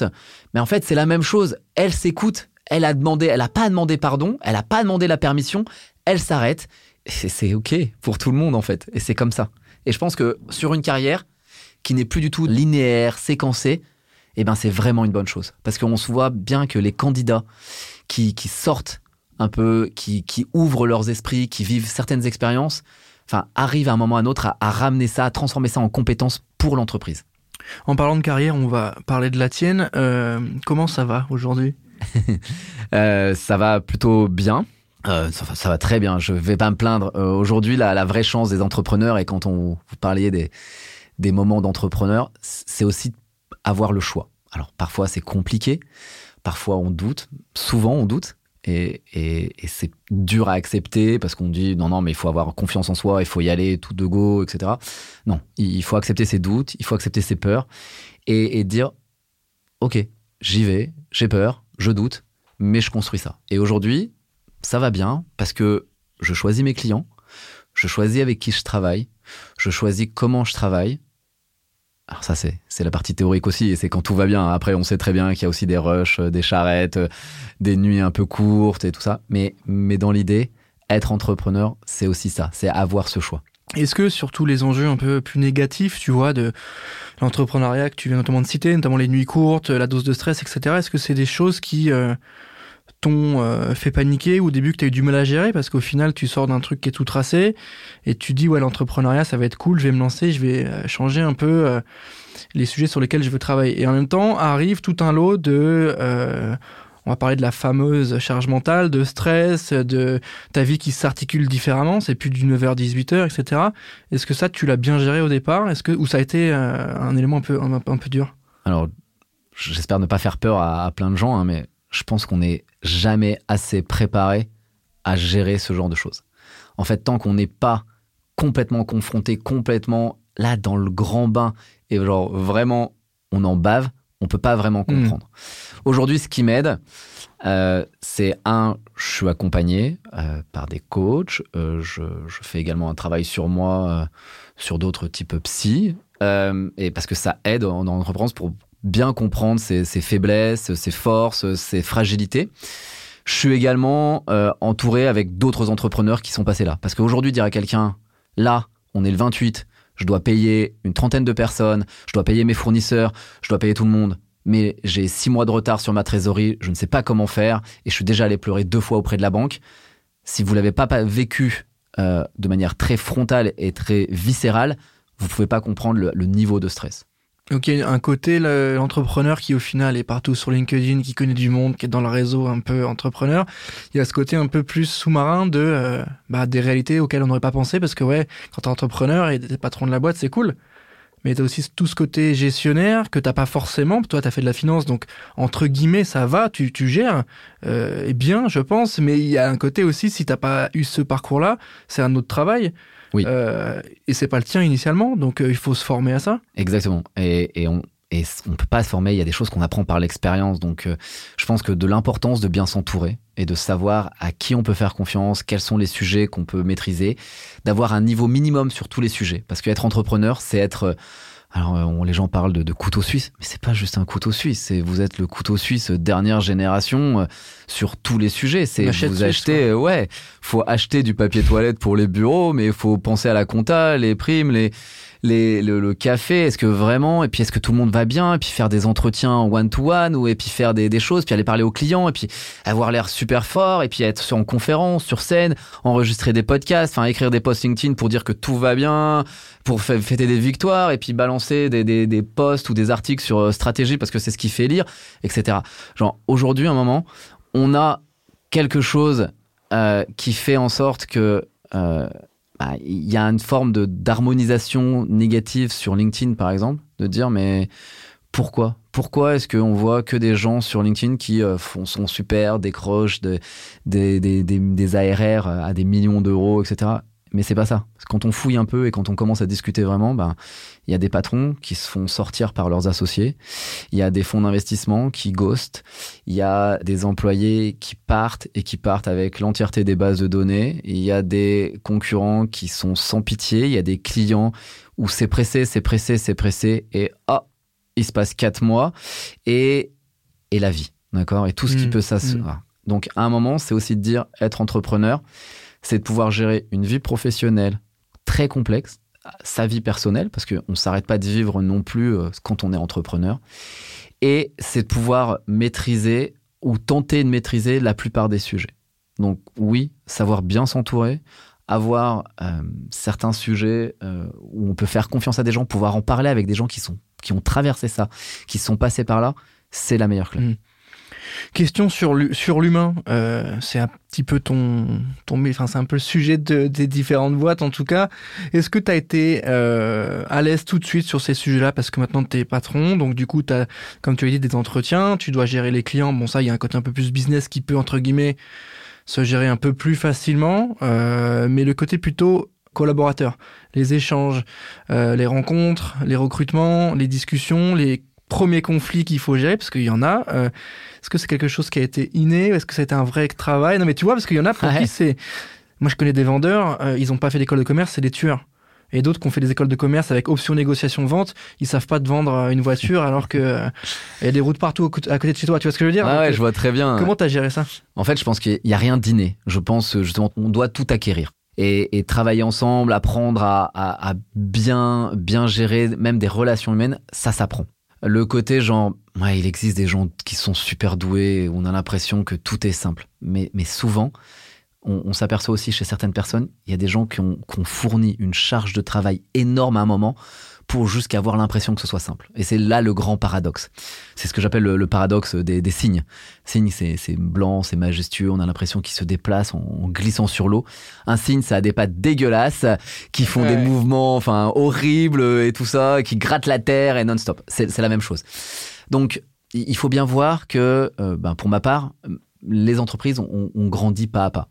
mais en fait, c'est la même chose. Elle s'écoute, elle a demandé, elle a pas demandé pardon, elle a pas demandé la permission, elle s'arrête. C'est OK pour tout le monde, en fait. Et c'est comme ça. Et je pense que sur une carrière qui n'est plus du tout linéaire, séquencée, eh ben, c'est vraiment une bonne chose. Parce qu'on se voit bien que les candidats qui, sortent un peu, qui ouvrent leurs esprits, qui vivent certaines expériences, enfin, arrivent à un moment ou à un autre à, à ramener ça, à transformer ça en compétences pour l'entreprise. En parlant de carrière, on va parler de la tienne. Euh, comment ça va aujourd'hui? Euh, Ça va plutôt bien. Euh, ça, ça, va très bien. Je vais pas me plaindre. Aujourd'hui, la, la, vraie chance des entrepreneurs, et quand on vous parliez des, des moments d'entrepreneur, c'est aussi avoir le choix. Alors parfois c'est compliqué, parfois on doute, souvent on doute, et, c'est dur à accepter parce qu'on dit non, non, mais il faut avoir confiance en soi, il faut y aller tout de go, etc. Non, il faut accepter ses doutes, il faut accepter ses peurs et dire ok, j'y vais, j'ai peur, je doute, mais je construis ça. Et aujourd'hui, ça va bien parce que je choisis mes clients, je choisis avec qui je travaille, je choisis comment je travaille, alors ça c'est la partie théorique aussi et c'est quand tout va bien. Après on sait très bien qu'il y a aussi des rushs, euh, des charrettes, euh, des nuits un peu courtes et tout ça. Mais mais dans l'idée, être entrepreneur, c'est aussi ça, c'est avoir ce choix. Est-ce que sur tous les enjeux un peu plus négatifs, tu vois, de l'entrepreneuriat que tu viens notamment de citer, notamment les nuits courtes, la dose de stress, etc., est-ce que c'est des choses qui euh, t'ont euh, fait paniquer ou au début que tu as eu du mal à gérer parce qu'au final tu sors d'un truc qui est tout tracé et tu dis ouais l'entrepreneuriat ça va être cool, je vais me lancer, je vais euh, changer un peu euh, les sujets sur lesquels je veux travailler. Et en même temps arrive tout un lot de... On va parler de la fameuse charge mentale, de stress, de ta vie qui s'articule différemment, c'est plus du 9h-18h, etc. Est-ce que ça, tu l'as bien géré au départ? Est-ce que, Ou ça a été un élément un peu, un, peu dur? Alors, j'espère ne pas faire peur à, à plein de gens, hein, mais je pense qu'on n'est jamais assez préparé à gérer ce genre de choses. En fait, tant qu'on n'est pas complètement confronté, complètement là dans le grand bain, et genre vraiment on en bave, on peut pas vraiment comprendre. Mmh. Aujourd'hui, ce qui m'aide, euh, c'est un, je suis accompagné euh, par des coachs, euh, je, je, fais également un travail sur moi, sur d'autres types psy, et parce que ça aide en entreprise pour bien comprendre ses, ses, faiblesses, ses forces, ses fragilités. Je suis également euh, entouré avec d'autres entrepreneurs qui sont passés là. Parce qu'aujourd'hui, dire à quelqu'un, là, on est le 28, je dois payer une trentaine de personnes, je dois payer mes fournisseurs, je dois payer tout le monde, mais j'ai six mois de retard sur ma trésorerie, je ne sais pas comment faire, et je suis déjà allé pleurer deux fois auprès de la banque. Si vous l'avez pas vécu euh, de manière très frontale et très viscérale, vous pouvez pas comprendre le niveau de stress. Ok, un côté l'entrepreneur qui au final est partout sur LinkedIn, qui connaît du monde, qui est dans le réseau un peu entrepreneur. Il y a ce côté un peu plus sous-marin de euh, bah, des réalités auxquelles on n'aurait pas pensé parce que ouais, quand t'es entrepreneur et t'es patron de la boîte, c'est cool. Mais t'as aussi tout ce côté gestionnaire que t'as pas forcément. Toi, t'as fait de la finance, donc entre guillemets, ça va, tu, tu gères euh, bien, je pense. Mais il y a un côté aussi, si t'as pas eu ce parcours-là, c'est un autre travail. Oui. Euh, et c'est pas le tien initialement, donc euh, il faut se former à ça. Exactement. Et, et on et on peut pas se former. Il y a des choses qu'on apprend par l'expérience. Donc, euh, je pense que de l'importance de bien s'entourer et de savoir à qui on peut faire confiance, quels sont les sujets qu'on peut maîtriser, d'avoir un niveau minimum sur tous les sujets. Parce qu'être entrepreneur, c'est être alors, on, les gens parlent de, de couteau suisse, mais c'est pas juste un couteau suisse. C'est vous êtes le couteau suisse dernière génération euh, sur tous les sujets. C'est vous achetez, euh, ouais, faut acheter du papier toilette pour les bureaux, mais il faut penser à la compta, les primes, les le, le café, est-ce que vraiment, et puis est-ce que tout le monde va bien, et puis faire des entretiens one-to-one, ou et puis faire des, des choses, puis aller parler aux clients, et puis avoir l'air super fort, et puis être sur, en conférence, sur scène, enregistrer des podcasts, enfin écrire des posts LinkedIn pour dire que tout va bien, pour fêter des victoires, et puis balancer des, des, des posts ou des articles sur stratégie parce que c'est ce qui fait lire, etc. Genre aujourd'hui, à un moment, on a quelque chose euh, qui fait en sorte que euh, bah, il y a une forme d'harmonisation négative sur LinkedIn, par exemple, de dire mais pourquoi? Pourquoi est-ce qu'on voit que des gens sur LinkedIn qui euh, sont super, décrochent de, des, des, des, des ARR à des millions d'euros, etc. Mais c'est pas ça. Quand on fouille un peu et quand on commence à discuter vraiment, ben, il y a des patrons qui se font sortir par leurs associés. Il y a des fonds d'investissement qui ghostent. Il y a des employés qui partent et qui partent avec l'entièreté des bases de données. Il y a des concurrents qui sont sans pitié. Il y a des clients où c'est pressé, c'est pressé, c'est pressé et ah, il se passe quatre mois et, et la vie. D'accord? Et tout ce mmh, qui peut s'assurer. Mmh. Donc, à un moment, c'est aussi de dire être entrepreneur c'est de pouvoir gérer une vie professionnelle très complexe, sa vie personnelle, parce qu'on ne s'arrête pas de vivre non plus euh, quand on est entrepreneur. Et c'est de pouvoir maîtriser ou tenter de maîtriser la plupart des sujets. Donc oui, savoir bien s'entourer, avoir euh, certains sujets euh, où on peut faire confiance à des gens, pouvoir en parler avec des gens qui sont qui ont traversé ça, qui sont passés par là, c'est la meilleure clé. Mm. Question sur l'humain, euh, c'est un petit peu ton, ton enfin c'est un peu le sujet de, des différentes boîtes en tout cas. Est-ce que tu as été euh, à l'aise tout de suite sur ces sujets-là? Parce que maintenant tu es patron, donc du coup tu as, comme tu as dit, des entretiens, tu dois gérer les clients. Bon ça, il y a un côté un peu plus business qui peut entre guillemets se gérer un peu plus facilement, euh, mais le côté plutôt collaborateur, les échanges, euh, les rencontres, les recrutements, les discussions, les premiers conflits qu'il faut gérer, parce qu'il y en a. Euh, est-ce que c'est quelque chose qui a été inné Est-ce que ça a été un vrai travail? Non, mais tu vois, parce qu'il y en a pour qui c'est. Moi, je connais des vendeurs, euh, ils n'ont pas fait d'école de commerce, c'est des tueurs. Et d'autres qui ont fait des écoles de commerce avec option négociation vente, ils savent pas te vendre une voiture alors que il y a des routes partout à côté de chez toi. Tu vois ce que je veux dire? Ah ouais, je vois très bien. Comment t'as géré ça? En fait, je pense qu'il y a rien d'inné. Je pense justement, on doit tout acquérir et, travailler ensemble, apprendre à, bien, bien gérer même des relations humaines, ça s'apprend. Le côté genre, il existe des gens qui sont super doués, on a l'impression que tout est simple. Mais, souvent, on, s'aperçoit aussi chez certaines personnes, il y a des gens qui ont fourni une charge de travail énorme à un moment pour jusqu'à avoir l'impression que ce soit simple. Et c'est là le grand paradoxe. C'est ce que j'appelle le, paradoxe des, signes. Signe, c'est blanc, c'est majestueux, on a l'impression qu'il se déplace en, glissant sur l'eau. Un signe, ça a des pattes dégueulasses, qui font des mouvements enfin horribles et tout ça, qui grattent la terre et non-stop. C'est la même chose. Donc, il faut bien voir que, euh, ben, pour ma part, les entreprises ont, ont grandi pas à pas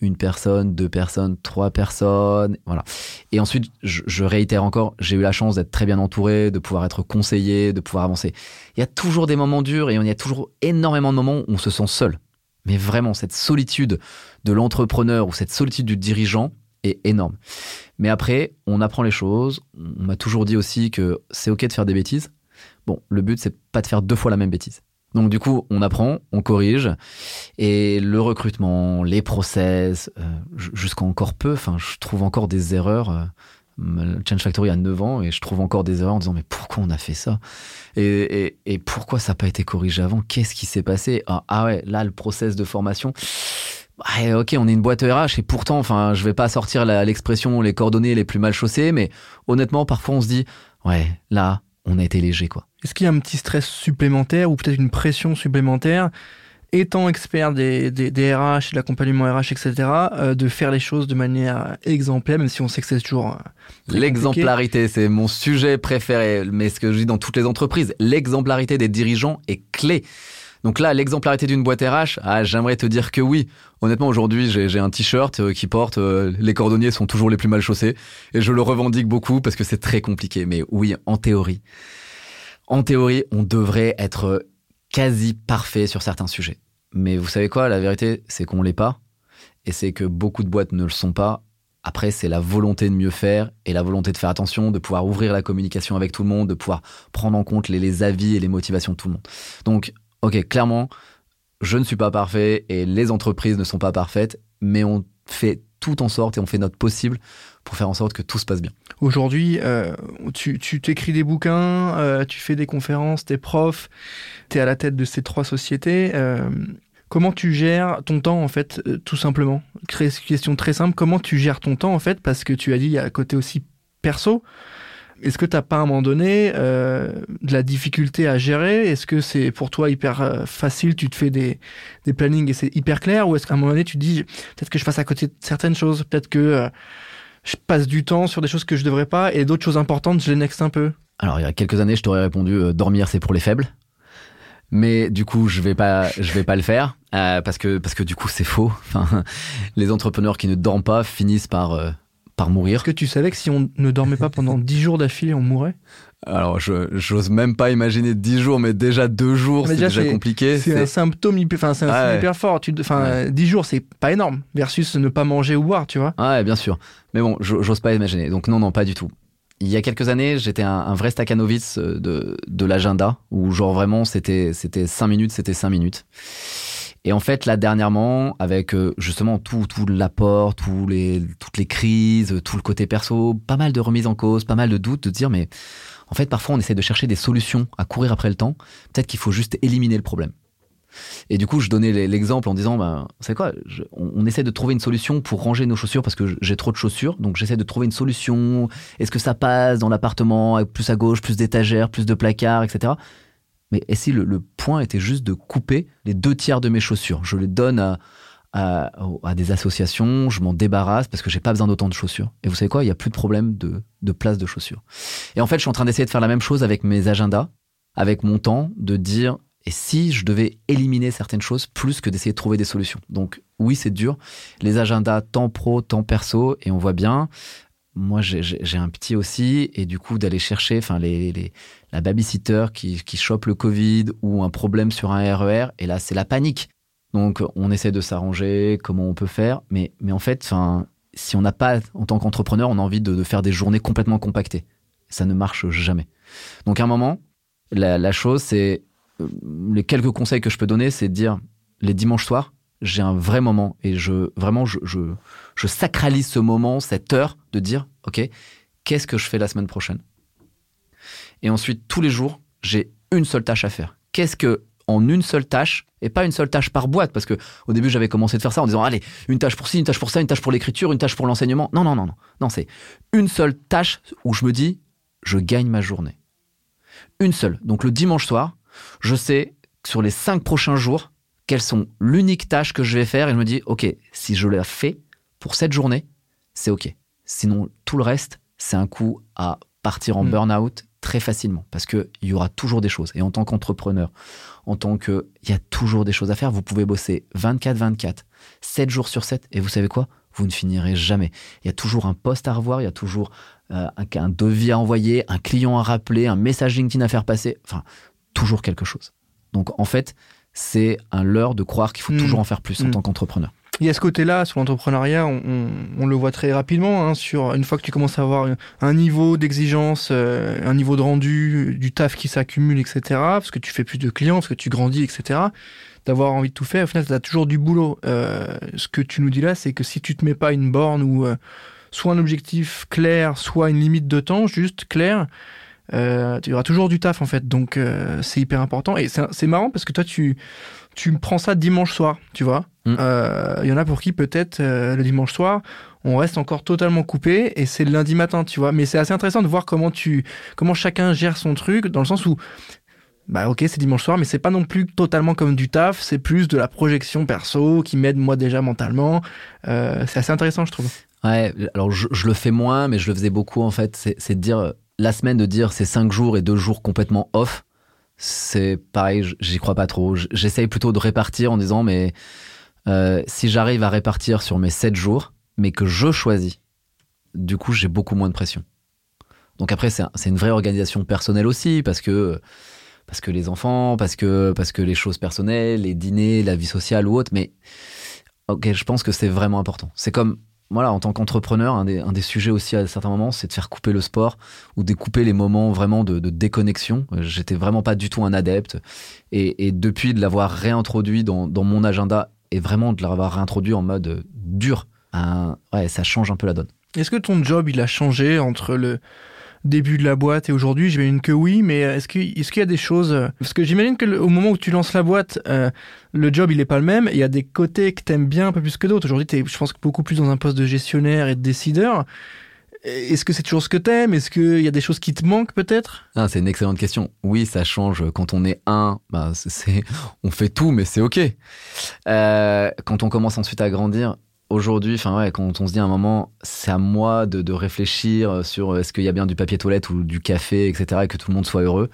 une personne, deux personnes, trois personnes, voilà. Et ensuite, je, réitère encore, j'ai eu la chance d'être très bien entouré, de pouvoir être conseillé, de pouvoir avancer. Il y a toujours des moments durs et il y a toujours énormément de moments où on se sent seul. Mais vraiment, cette solitude de l'entrepreneur ou cette solitude du dirigeant est énorme. Mais après, on apprend les choses. On m'a toujours dit aussi que c'est ok de faire des bêtises. Bon, le but, c'est pas de faire deux fois la même bêtise. Donc du coup, on apprend, on corrige, et le recrutement, les process, euh, jusqu'à encore peu, enfin, je trouve encore des erreurs. Euh, Change Factory a 9 ans et je trouve encore des erreurs en disant mais pourquoi on a fait ça? Et, pourquoi ça n'a pas été corrigé avant? Qu'est-ce qui s'est passé? Ah, ah, ouais, là le process de formation. ok, on est une boîte RH et pourtant, enfin, je vais pas sortir l'expression les coordonnées les plus mal chaussées, mais honnêtement, parfois on se dit ouais, là, on a été léger quoi. Est-ce qu'il y a un petit stress supplémentaire ou peut-être une pression supplémentaire étant expert des, des, RH, de l'accompagnement RH, etc., euh, de faire les choses de manière exemplaire, même si on sait que c'est toujours... Euh, l'exemplarité, c'est mon sujet préféré, mais ce que je dis dans toutes les entreprises, l'exemplarité des dirigeants est clé. Donc là, l'exemplarité d'une boîte RH, ah, j'aimerais te dire que oui. Honnêtement, aujourd'hui, j'ai un t-shirt euh, qui porte les cordonniers sont toujours les plus mal chaussés et je le revendique beaucoup parce que c'est très compliqué. Mais oui, en théorie, en théorie, on devrait être quasi parfait sur certains sujets. Mais vous savez quoi, la vérité, c'est qu'on l'est pas. Et c'est que beaucoup de boîtes ne le sont pas. Après, c'est la volonté de mieux faire et la volonté de faire attention, de pouvoir ouvrir la communication avec tout le monde, de pouvoir prendre en compte les, les avis et les motivations de tout le monde. Donc, ok, clairement, je ne suis pas parfait et les entreprises ne sont pas parfaites, mais on fait tout en sorte et on fait notre possible pour faire en sorte que tout se passe bien. Aujourd'hui, euh, tu, t'écris des bouquins, euh, tu fais des conférences, t'es prof, t'es à la tête de ces trois sociétés. Euh, comment tu gères ton temps en fait, tout simplement? Question très simple, comment tu gères ton temps en fait Parce que tu as dit, il y a un côté aussi perso. Est-ce que tu n'as pas à un moment donné de la difficulté à gérer? Est-ce que c'est pour toi hyper facile? Tu te fais des, des plannings et c'est hyper clair? Ou est-ce qu'à un moment donné tu te dis peut-être que je fasse à côté de certaines choses Peut-être que je passe du temps sur des choses que je devrais pas et d'autres choses importantes, je les nexe un peu? Alors, il y a quelques années, je t'aurais répondu euh, dormir, c'est pour les faibles. Mais du coup, je vais pas, je vais pas le faire euh, parce que parce que du coup, c'est faux. Les entrepreneurs qui ne dorment pas finissent par euh, par mourir. Est-ce que tu savais que si on ne dormait pas pendant 10 jours d'affilée, on mourrait alors, je j'ose même pas imaginer 10 jours, mais déjà 2 jours, c'est déjà, compliqué. C'est un symptôme hyper, enfin, c'est un hyper fort. Tu, enfin, 10 jours, c'est pas énorme, versus ne pas manger ou boire, tu vois. Ouais, bien sûr. Mais bon, j'ose pas imaginer. Donc, non, non, pas du tout. Il y a quelques années, j'étais un, vrai Stakhanovitz de, de l'agenda, où genre vraiment, c'était 5 minutes, c'était 5 minutes. Et en fait, là, dernièrement, avec euh, justement tout, tout l'apport, les, toutes les crises, tout le côté perso, pas mal de remises en cause, pas mal de doutes, de dire, mais en fait, parfois, on essaie de chercher des solutions à courir après le temps. Peut-être qu'il faut juste éliminer le problème. Et du coup, je donnais l'exemple en disant, ben, c'est quoi on, essaie de trouver une solution pour ranger nos chaussures parce que j'ai trop de chaussures. Donc, j'essaie de trouver une solution. Est-ce que ça passe dans l'appartement plus à gauche, plus d'étagères, plus de placards, etc. Mais et si le, point était juste de couper les deux tiers de mes chaussures? Je les donne à, des associations, je m'en débarrasse parce que j'ai pas besoin d'autant de chaussures. Et vous savez quoi? Il y a plus de problème de, place de chaussures. Et en fait, je suis en train d'essayer de faire la même chose avec mes agendas, avec mon temps, de dire et si je devais éliminer certaines choses plus que d'essayer de trouver des solutions? Donc oui, c'est dur. Les agendas temps pro, temps perso, et on voit bien. Moi, j'ai un petit aussi, et du coup, d'aller chercher, enfin, les, la babysitter qui, qui chope le Covid ou un problème sur un RER, et là, c'est la panique. Donc, on essaie de s'arranger, comment on peut faire, mais, mais en fait, si on n'a pas, en tant qu'entrepreneur, on a envie de, faire des journées complètement compactées. Ça ne marche jamais. Donc, à un moment, la, chose, c'est euh, les quelques conseils que je peux donner, c'est de dire les dimanches soirs, j'ai un vrai moment et je vraiment je, je, sacralise ce moment, cette heure de dire ok, qu'est-ce que je fais la semaine prochaine? Et ensuite tous les jours, j'ai une seule tâche à faire. Qu'est-ce que en une seule tâche et pas une seule tâche par boîte parce que au début j'avais commencé de faire ça en disant allez une tâche pour ci une tâche pour ça une tâche pour l'écriture une tâche pour l'enseignement. Non non non non. Non c'est une seule tâche où je me dis je gagne ma journée. Une seule. Donc le dimanche soir je sais sur les cinq prochains jours quelles sont l'unique tâche que je vais faire et je me dis ok si je la fais pour cette journée c'est ok. Sinon tout le reste c'est un coup à partir en hmm. burn-out très facilement parce qu'il y aura toujours des choses. Et en tant qu'entrepreneur, en tant que. Il y a toujours des choses à faire. Vous pouvez bosser 24-24, 7 jours sur 7. Et vous savez quoi? Vous ne finirez jamais. Il y a toujours un poste à revoir, il y a toujours euh, un, devis à envoyer, un client à rappeler, un message LinkedIn à faire passer. Enfin, toujours quelque chose. Donc en fait, c'est un leurre de croire qu'il faut hmm. toujours en faire plus en hmm. tant qu'entrepreneur. Il y a ce côté-là sur l'entrepreneuriat, on, le voit très rapidement. Hein, sur une fois que tu commences à avoir un niveau d'exigence, euh, un niveau de rendu, du taf qui s'accumule, etc. Parce que tu fais plus de clients, parce que tu grandis, etc. D'avoir envie de tout faire, au final, tu as toujours du boulot. Euh, ce que tu nous dis là, c'est que si tu te mets pas une borne ou euh, soit un objectif clair, soit une limite de temps juste claire, euh, tu auras toujours du taf en fait. Donc c'est hyper important. Et c'est marrant parce que toi, tu tu prends ça dimanche soir, tu vois. Il mm. euh, y en a pour qui peut-être euh, le dimanche soir, on reste encore totalement coupé et c'est le lundi matin, tu vois. Mais c'est assez intéressant de voir comment tu, comment chacun gère son truc dans le sens où, bah ok, c'est dimanche soir, mais c'est pas non plus totalement comme du taf, c'est plus de la projection perso qui m'aide moi déjà mentalement. Euh, c'est assez intéressant, je trouve. Ouais, alors je, je, le fais moins, mais je le faisais beaucoup en fait. C'est de dire la semaine de dire c'est cinq jours et deux jours complètement off c'est pareil, j'y crois pas trop. J'essaye plutôt de répartir en disant, mais euh, si j'arrive à répartir sur mes 7 jours, mais que je choisis, du coup, j'ai beaucoup moins de pression. Donc après, c'est une vraie organisation personnelle aussi, parce que, parce que les enfants, parce que, parce que les choses personnelles, les dîners, la vie sociale ou autre, mais ok, je pense que c'est vraiment important. C'est comme voilà, en tant qu'entrepreneur, un des, sujets aussi à certains moments, c'est de faire couper le sport ou découper les moments vraiment de, déconnexion. J'étais vraiment pas du tout un adepte. Et, depuis de l'avoir réintroduit dans, mon agenda et vraiment de l'avoir réintroduit en mode dur, ouais, ça change un peu la donne. Est-ce que ton job, il a changé entre le, début de la boîte et aujourd'hui J'imagine que oui, mais est-ce qu'il est qu'il y a des choses euh, Parce que j'imagine que au moment où tu lances la boîte, euh, le job il est pas le même. Il y a des côtés que t'aimes bien un peu plus que d'autres. Aujourd'hui, es, je pense beaucoup plus dans un poste de gestionnaire et de décideur. Est-ce que c'est toujours ce que t'aimes? Est-ce qu'il y a des choses qui te manquent peut-être? Ah, C'est une excellente question. Oui, ça change. Quand on est un, bah, on fait tout, mais c'est OK. Euh, quand on commence ensuite à grandir, aujourd'hui, enfin ouais, quand on se dit à un moment, c'est à moi de, réfléchir sur est-ce qu'il y a bien du papier toilette ou du café, etc., et que tout le monde soit heureux.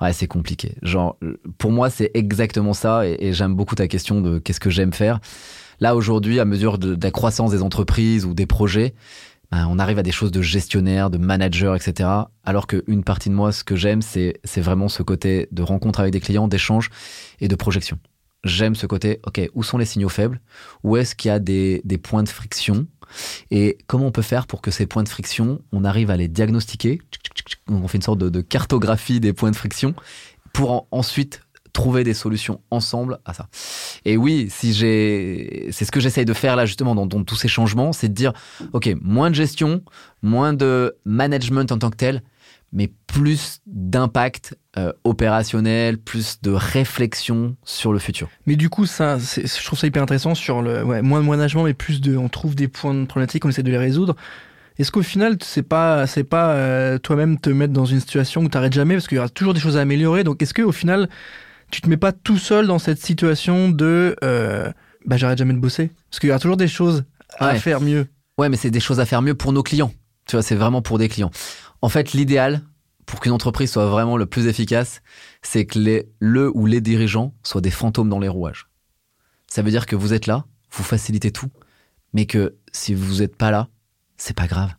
Ouais, c'est compliqué. Genre, pour moi, c'est exactement ça, et, j'aime beaucoup ta question de qu'est-ce que j'aime faire. Là, aujourd'hui, à mesure de, la croissance des entreprises ou des projets, ben, on arrive à des choses de gestionnaire, de manager, etc. Alors qu'une partie de moi, ce que j'aime, c'est vraiment ce côté de rencontre avec des clients, d'échange et de projection j'aime ce côté, ok, où sont les signaux faibles? Où est-ce qu'il y a des, points de friction? Et comment on peut faire pour que ces points de friction, on arrive à les diagnostiquer? On fait une sorte de, cartographie des points de friction pour ensuite trouver des solutions ensemble à ça. Et oui, si j'ai, c'est ce que j'essaye de faire là justement dans tous ces changements, c'est de dire, ok, moins de gestion, moins de management en tant que tel, mais plus d'impact euh, opérationnel, plus de réflexion sur le futur. Mais du coup, ça, je trouve ça hyper intéressant sur le ouais, moins de management, mais plus de, on trouve des points de problématique, on essaie de les résoudre. Est-ce qu'au final, c'est pas, c'est pas euh, toi-même te mettre dans une situation où t'arrêtes jamais parce qu'il y aura toujours des choses à améliorer. Donc, est-ce que au final, tu te mets pas tout seul dans cette situation de, euh, bah, j'arrête jamais de bosser? Parce qu'il y aura toujours des choses à faire mieux. Ouais, mais c'est des choses à faire mieux pour nos clients. Tu vois, c'est vraiment pour des clients. En fait, l'idéal pour qu'une entreprise soit vraiment le plus efficace, c'est que les, le ou les dirigeants soient des fantômes dans les rouages. Ça veut dire que vous êtes là, vous facilitez tout, mais que si vous n'êtes pas là, c'est pas grave.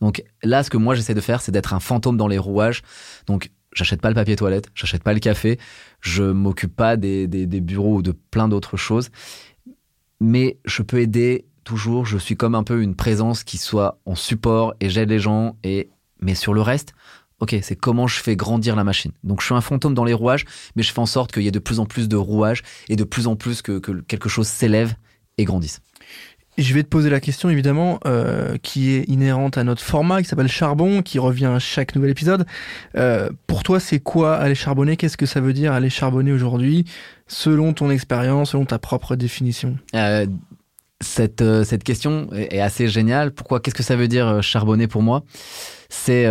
Donc là, ce que moi j'essaie de faire, c'est d'être un fantôme dans les rouages. Donc j'achète pas le papier toilette, j'achète pas le café, je m'occupe pas des, des, des, bureaux ou de plein d'autres choses, mais je peux aider toujours. Je suis comme un peu une présence qui soit en support et j'aide les gens. Et mais sur le reste, ok, c'est comment je fais grandir la machine. Donc je suis un fantôme dans les rouages, mais je fais en sorte qu'il y ait de plus en plus de rouages et de plus en plus que, que quelque chose s'élève et grandisse. Je vais te poser la question évidemment euh, qui est inhérente à notre format qui s'appelle charbon, qui revient à chaque nouvel épisode. Euh, pour toi, c'est quoi aller charbonner? Qu'est-ce que ça veut dire aller charbonner aujourd'hui, selon ton expérience, selon ta propre définition? Euh, cette, cette question est assez géniale. Pourquoi Qu'est-ce que ça veut dire charbonner pour moi? C'est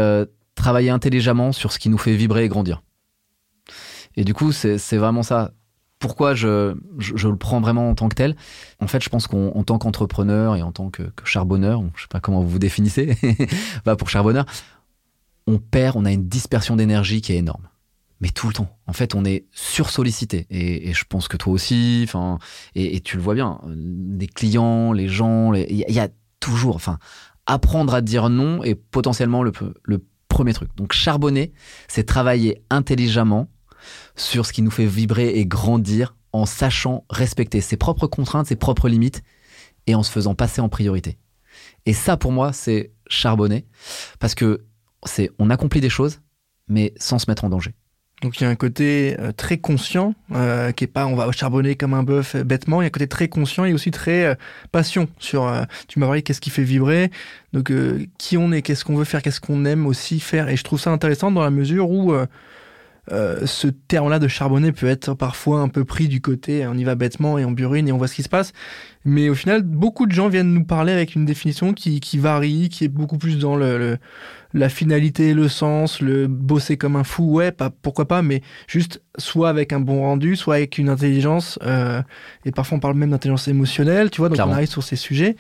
travailler intelligemment sur ce qui nous fait vibrer et grandir. Et du coup, c'est vraiment ça pourquoi je, je, le prends vraiment en tant que tel? En fait, je pense qu'en tant qu'entrepreneur et en tant que, charbonneur, je sais pas comment vous vous définissez, bah pour charbonneur, on perd, on a une dispersion d'énergie qui est énorme. Mais tout le temps. En fait, on est sursollicité. Et, et je pense que toi aussi, enfin, et, tu le vois bien, les clients, les gens, il y, a toujours, enfin, apprendre à dire non est potentiellement le, premier truc. Donc, charbonner, c'est travailler intelligemment sur ce qui nous fait vibrer et grandir en sachant respecter ses propres contraintes, ses propres limites et en se faisant passer en priorité. Et ça, pour moi, c'est charbonner parce que c'est on accomplit des choses, mais sans se mettre en danger. Donc il y a un côté euh, très conscient, euh, qui est pas on va charbonner comme un bœuf euh, bêtement. Il y a un côté très conscient et aussi très passion sur. tu m'as parlé qu'est-ce qui fait vibrer, donc qui on est, qu'est-ce qu'on veut faire, qu'est-ce qu'on aime aussi faire. Et je trouve ça intéressant dans la mesure où euh, ce terme-là de charbonner peut être parfois un peu pris du côté on y va bêtement et on burine et on voit ce qui se passe. Mais au final, beaucoup de gens viennent nous parler avec une définition qui, qui varie, qui est beaucoup plus dans le, la finalité, le sens, le bosser comme un fou. Ouais, pas, pourquoi pas, mais juste soit avec un bon rendu, soit avec une intelligence. Euh, et parfois on parle même d'intelligence émotionnelle, tu vois, donc on arrive sur ces sujets.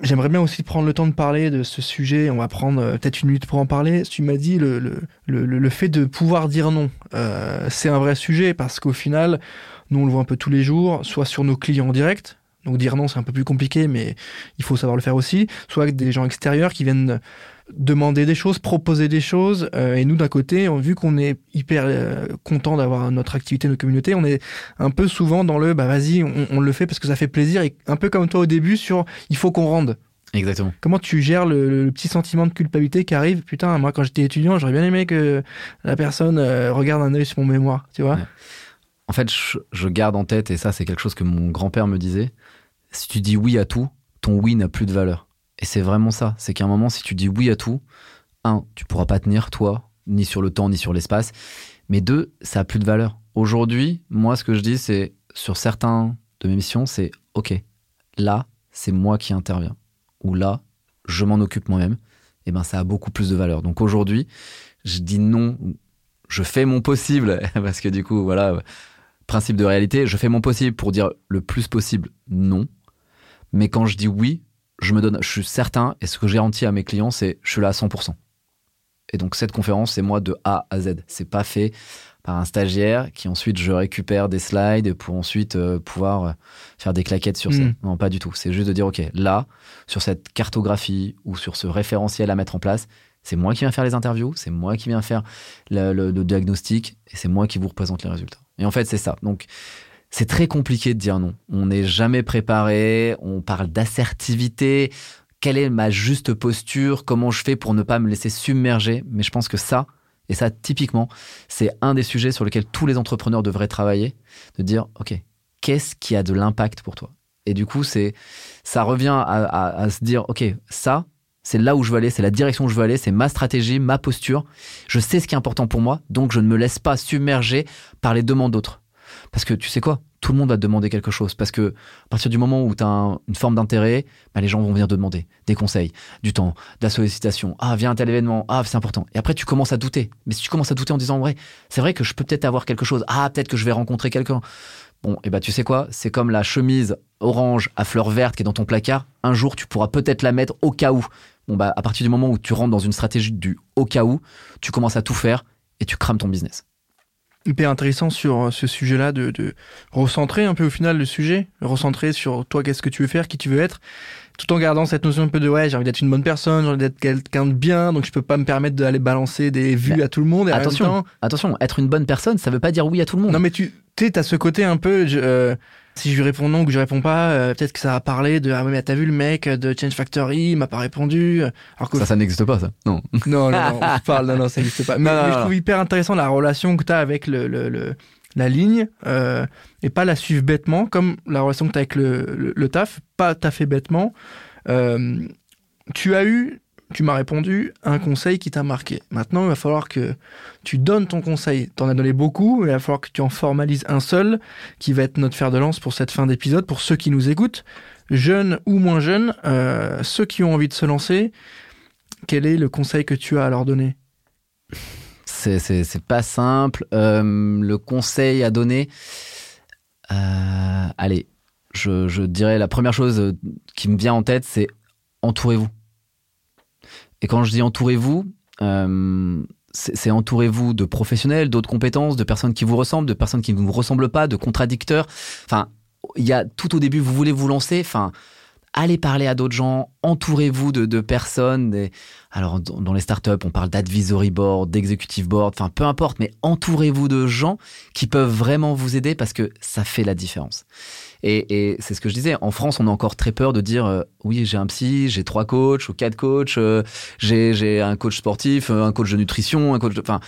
J'aimerais bien aussi prendre le temps de parler de ce sujet. On va prendre euh, peut-être une minute pour en parler. Tu m'as dit le, le, le, le, fait de pouvoir dire non. Euh, c'est un vrai sujet parce qu'au final, nous on le voit un peu tous les jours, soit sur nos clients directs. Donc dire non, c'est un peu plus compliqué, mais il faut savoir le faire aussi. Soit avec des gens extérieurs qui viennent demander des choses, proposer des choses. Euh, et nous, d'un côté, vu qu'on est hyper euh, content d'avoir notre activité, notre communauté, on est un peu souvent dans le bah vas-y, on, le fait parce que ça fait plaisir. Et un peu comme toi au début sur il faut qu'on rende. Exactement. Comment tu gères le, petit sentiment de culpabilité qui arrive? Putain, moi quand j'étais étudiant, j'aurais bien aimé que la personne euh, regarde un œil sur mon mémoire, tu vois? En fait, je, je garde en tête, et ça c'est quelque chose que mon grand-père me disait, si tu dis oui à tout, ton oui n'a plus de valeur. Et c'est vraiment ça. C'est qu'à un moment, si tu dis oui à tout, un, tu pourras pas tenir, toi, ni sur le temps, ni sur l'espace. Mais deux, ça a plus de valeur. Aujourd'hui, moi, ce que je dis, c'est sur certains de mes missions, c'est OK, là, c'est moi qui interviens. Ou là, je m'en occupe moi-même. Et eh ben, ça a beaucoup plus de valeur. Donc aujourd'hui, je dis non, je fais mon possible, parce que du coup, voilà, principe de réalité, je fais mon possible pour dire le plus possible non. Mais quand je dis oui, je me donne, je suis certain, et ce que j'ai garantis à mes clients, c'est je suis là à 100%. Et donc cette conférence, c'est moi de A à Z. C'est pas fait par un stagiaire qui ensuite je récupère des slides pour ensuite euh, pouvoir euh, faire des claquettes sur ça. Hmm. Non, pas du tout. C'est juste de dire, OK, là, sur cette cartographie ou sur ce référentiel à mettre en place, c'est moi qui viens faire les interviews, c'est moi qui viens faire le, le diagnostic et c'est moi qui vous représente les résultats. Et en fait, c'est ça. Donc, c'est très compliqué de dire non. On n'est jamais préparé, on parle d'assertivité, quelle est ma juste posture, comment je fais pour ne pas me laisser submerger? Mais je pense que ça, et ça typiquement, c'est un des sujets sur lesquels tous les entrepreneurs devraient travailler, de dire, OK, qu'est-ce qui a de l'impact pour toi? Et du coup, c'est, ça revient à, se dire, OK, ça, c'est là où je veux aller, c'est la direction où je veux aller, c'est ma stratégie, ma posture. Je sais ce qui est important pour moi, donc je ne me laisse pas submerger par les demandes d'autres. Parce que tu sais quoi Tout le monde va te demander quelque chose. Parce que à partir du moment où tu as une forme d'intérêt, bah, les gens vont venir te demander des conseils, du temps, de la sollicitation. Ah, viens à tel événement. Ah, c'est important. Et après, tu commences à douter. Mais si tu commences à douter en disant, vrai, c'est vrai que je peux peut-être avoir quelque chose. Ah, peut-être que je vais rencontrer quelqu'un. Bon, et bah tu sais quoi C'est comme la chemise orange à fleurs vertes qui est dans ton placard. Un jour, tu pourras peut-être la mettre au cas où. Bon, bah à partir du moment où tu rentres dans une stratégie du au cas où, tu commences à tout faire et tu crames ton business hyper intéressant sur euh, ce sujet-là, de, de, recentrer un peu au final le sujet, recentrer sur toi, qu'est-ce que tu veux faire, qui tu veux être, tout en gardant cette notion un peu de ouais, j'ai envie d'être une bonne personne, j'ai envie d'être quelqu'un de bien, donc je peux pas me permettre d'aller balancer des vues à tout le monde. Et attention, attention, être une bonne personne, ça veut pas dire oui à tout le monde. Non, mais tu sais, t'as ce côté un peu, euh, si je lui réponds non ou que je réponds pas, euh, peut-être que ça va parler de ah mais t'as vu le mec de Change Factory, il m'a pas répondu. Alors que ça, ça n'existe pas ça. Non. non, non, non, je parle, non, non, ça n'existe pas. Mais, je trouve hyper intéressant la relation que t'as avec le, le, le la ligne euh, et pas la suivre bêtement comme la relation que t'as avec le, le, taf, pas t'as fait bêtement. Euh, tu as eu tu m'as répondu un conseil qui t'a marqué. Maintenant, il va falloir que tu donnes ton conseil. Tu en as donné beaucoup, il va falloir que tu en formalises un seul qui va être notre fer de lance pour cette fin d'épisode, pour ceux qui nous écoutent, jeunes ou moins jeunes, euh, ceux qui ont envie de se lancer. Quel est le conseil que tu as à leur donner? C'est, pas simple. Euh, le conseil à donner, euh, allez, je, dirais la première chose qui me vient en tête, c'est entourez-vous et quand je dis entourez-vous, c'est entourez-vous de professionnels, d'autres compétences, de personnes qui vous ressemblent, de personnes qui ne vous ressemblent pas, de contradicteurs. Enfin, il y a tout au début, vous voulez vous lancer. Enfin, allez parler à d'autres gens, entourez-vous de, personnes. alors, dans les startups, on parle d'advisory board, d'executive board, enfin, peu importe, mais entourez-vous de gens qui peuvent vraiment vous aider parce que ça fait la différence. Et, c'est ce que je disais. En France, on a encore très peur de dire euh, oui, j'ai un psy, j'ai trois coachs ou quatre coachs, euh, j'ai un coach sportif, euh, un coach de nutrition, un coach. Enfin,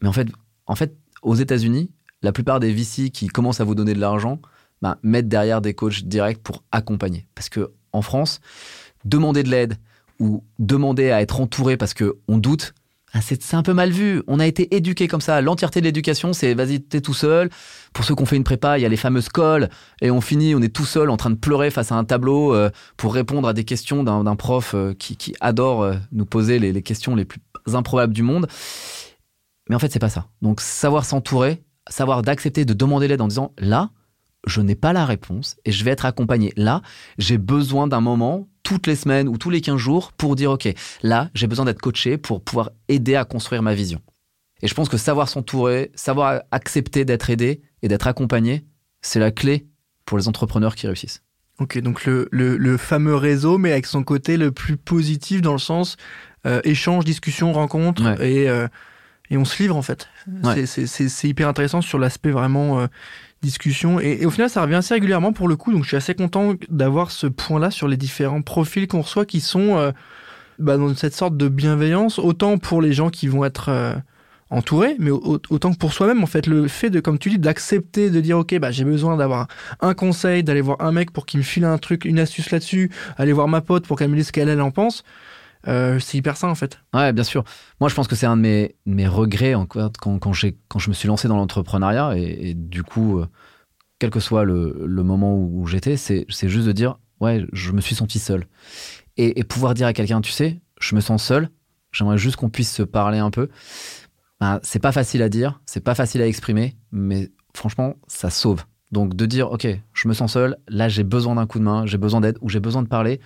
mais en fait, en fait, aux États-Unis, la plupart des VC qui commencent à vous donner de l'argent ben, mettent derrière des coachs directs pour accompagner. Parce que en France, demander de l'aide ou demander à être entouré parce que on doute, ah, c'est un peu mal vu. On a été éduqué comme ça. L'entièreté de l'éducation, c'est vas-y, t'es tout seul. Pour ceux qui ont fait une prépa, il y a les fameuses calls et on finit, on est tout seul en train de pleurer face à un tableau euh, pour répondre à des questions d'un prof euh, qui, adore euh, nous poser les, questions les plus improbables du monde. Mais en fait, c'est pas ça. Donc, savoir s'entourer, savoir d'accepter de demander l'aide en disant là, je n'ai pas la réponse et je vais être accompagné. Là, j'ai besoin d'un moment toutes les semaines ou tous les 15 jours pour dire, OK, là, j'ai besoin d'être coaché pour pouvoir aider à construire ma vision. Et je pense que savoir s'entourer, savoir accepter d'être aidé et d'être accompagné, c'est la clé pour les entrepreneurs qui réussissent. Ok, donc le, le, fameux réseau, mais avec son côté le plus positif dans le sens euh, échange, discussion, rencontre, et, euh, et on se livre en fait. C'est hyper intéressant sur l'aspect vraiment euh, discussion. Et, au final, ça revient assez régulièrement pour le coup. Donc, je suis assez content d'avoir ce point-là sur les différents profils qu'on reçoit qui sont euh, bah, dans cette sorte de bienveillance, autant pour les gens qui vont être euh, entourés, mais autant que pour soi-même. En fait, le fait de, comme tu dis, d'accepter de dire, OK, bah, j'ai besoin d'avoir un conseil, d'aller voir un mec pour qu'il me file un truc, une astuce là-dessus, aller voir ma pote pour qu'elle me dise ce qu'elle elle en pense. Euh, c'est hyper sain en fait. Ouais, bien sûr. Moi, je pense que c'est un de mes, mes regrets quand, quand, quand, quand je me suis lancé dans l'entrepreneuriat et, du coup, euh, quel que soit le, le moment où, j'étais, c'est juste de dire ouais, je me suis senti seul. Et, pouvoir dire à quelqu'un, tu sais, je me sens seul, j'aimerais juste qu'on puisse se parler un peu. Ben, c'est pas facile à dire, c'est pas facile à exprimer, mais franchement, ça sauve. Donc de dire, ok, je me sens seul, là j'ai besoin d'un coup de main, j'ai besoin d'aide ou j'ai besoin de parler,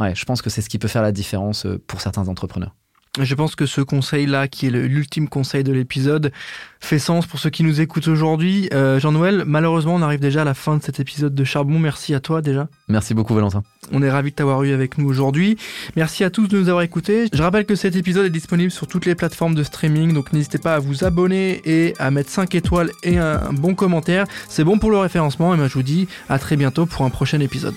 ouais, je pense que c'est ce qui peut faire la différence euh, pour certains entrepreneurs. Je pense que ce conseil-là, qui est l'ultime conseil de l'épisode, fait sens pour ceux qui nous écoutent aujourd'hui. Euh, Jean-Noël, malheureusement, on arrive déjà à la fin de cet épisode de Charbon. Merci à toi déjà. Merci beaucoup, Valentin. On est ravis de t'avoir eu avec nous aujourd'hui. Merci à tous de nous avoir écoutés. Je rappelle que cet épisode est disponible sur toutes les plateformes de streaming, donc n'hésitez pas à vous abonner et à mettre 5 étoiles et un bon commentaire. C'est bon pour le référencement et moi je vous dis à très bientôt pour un prochain épisode.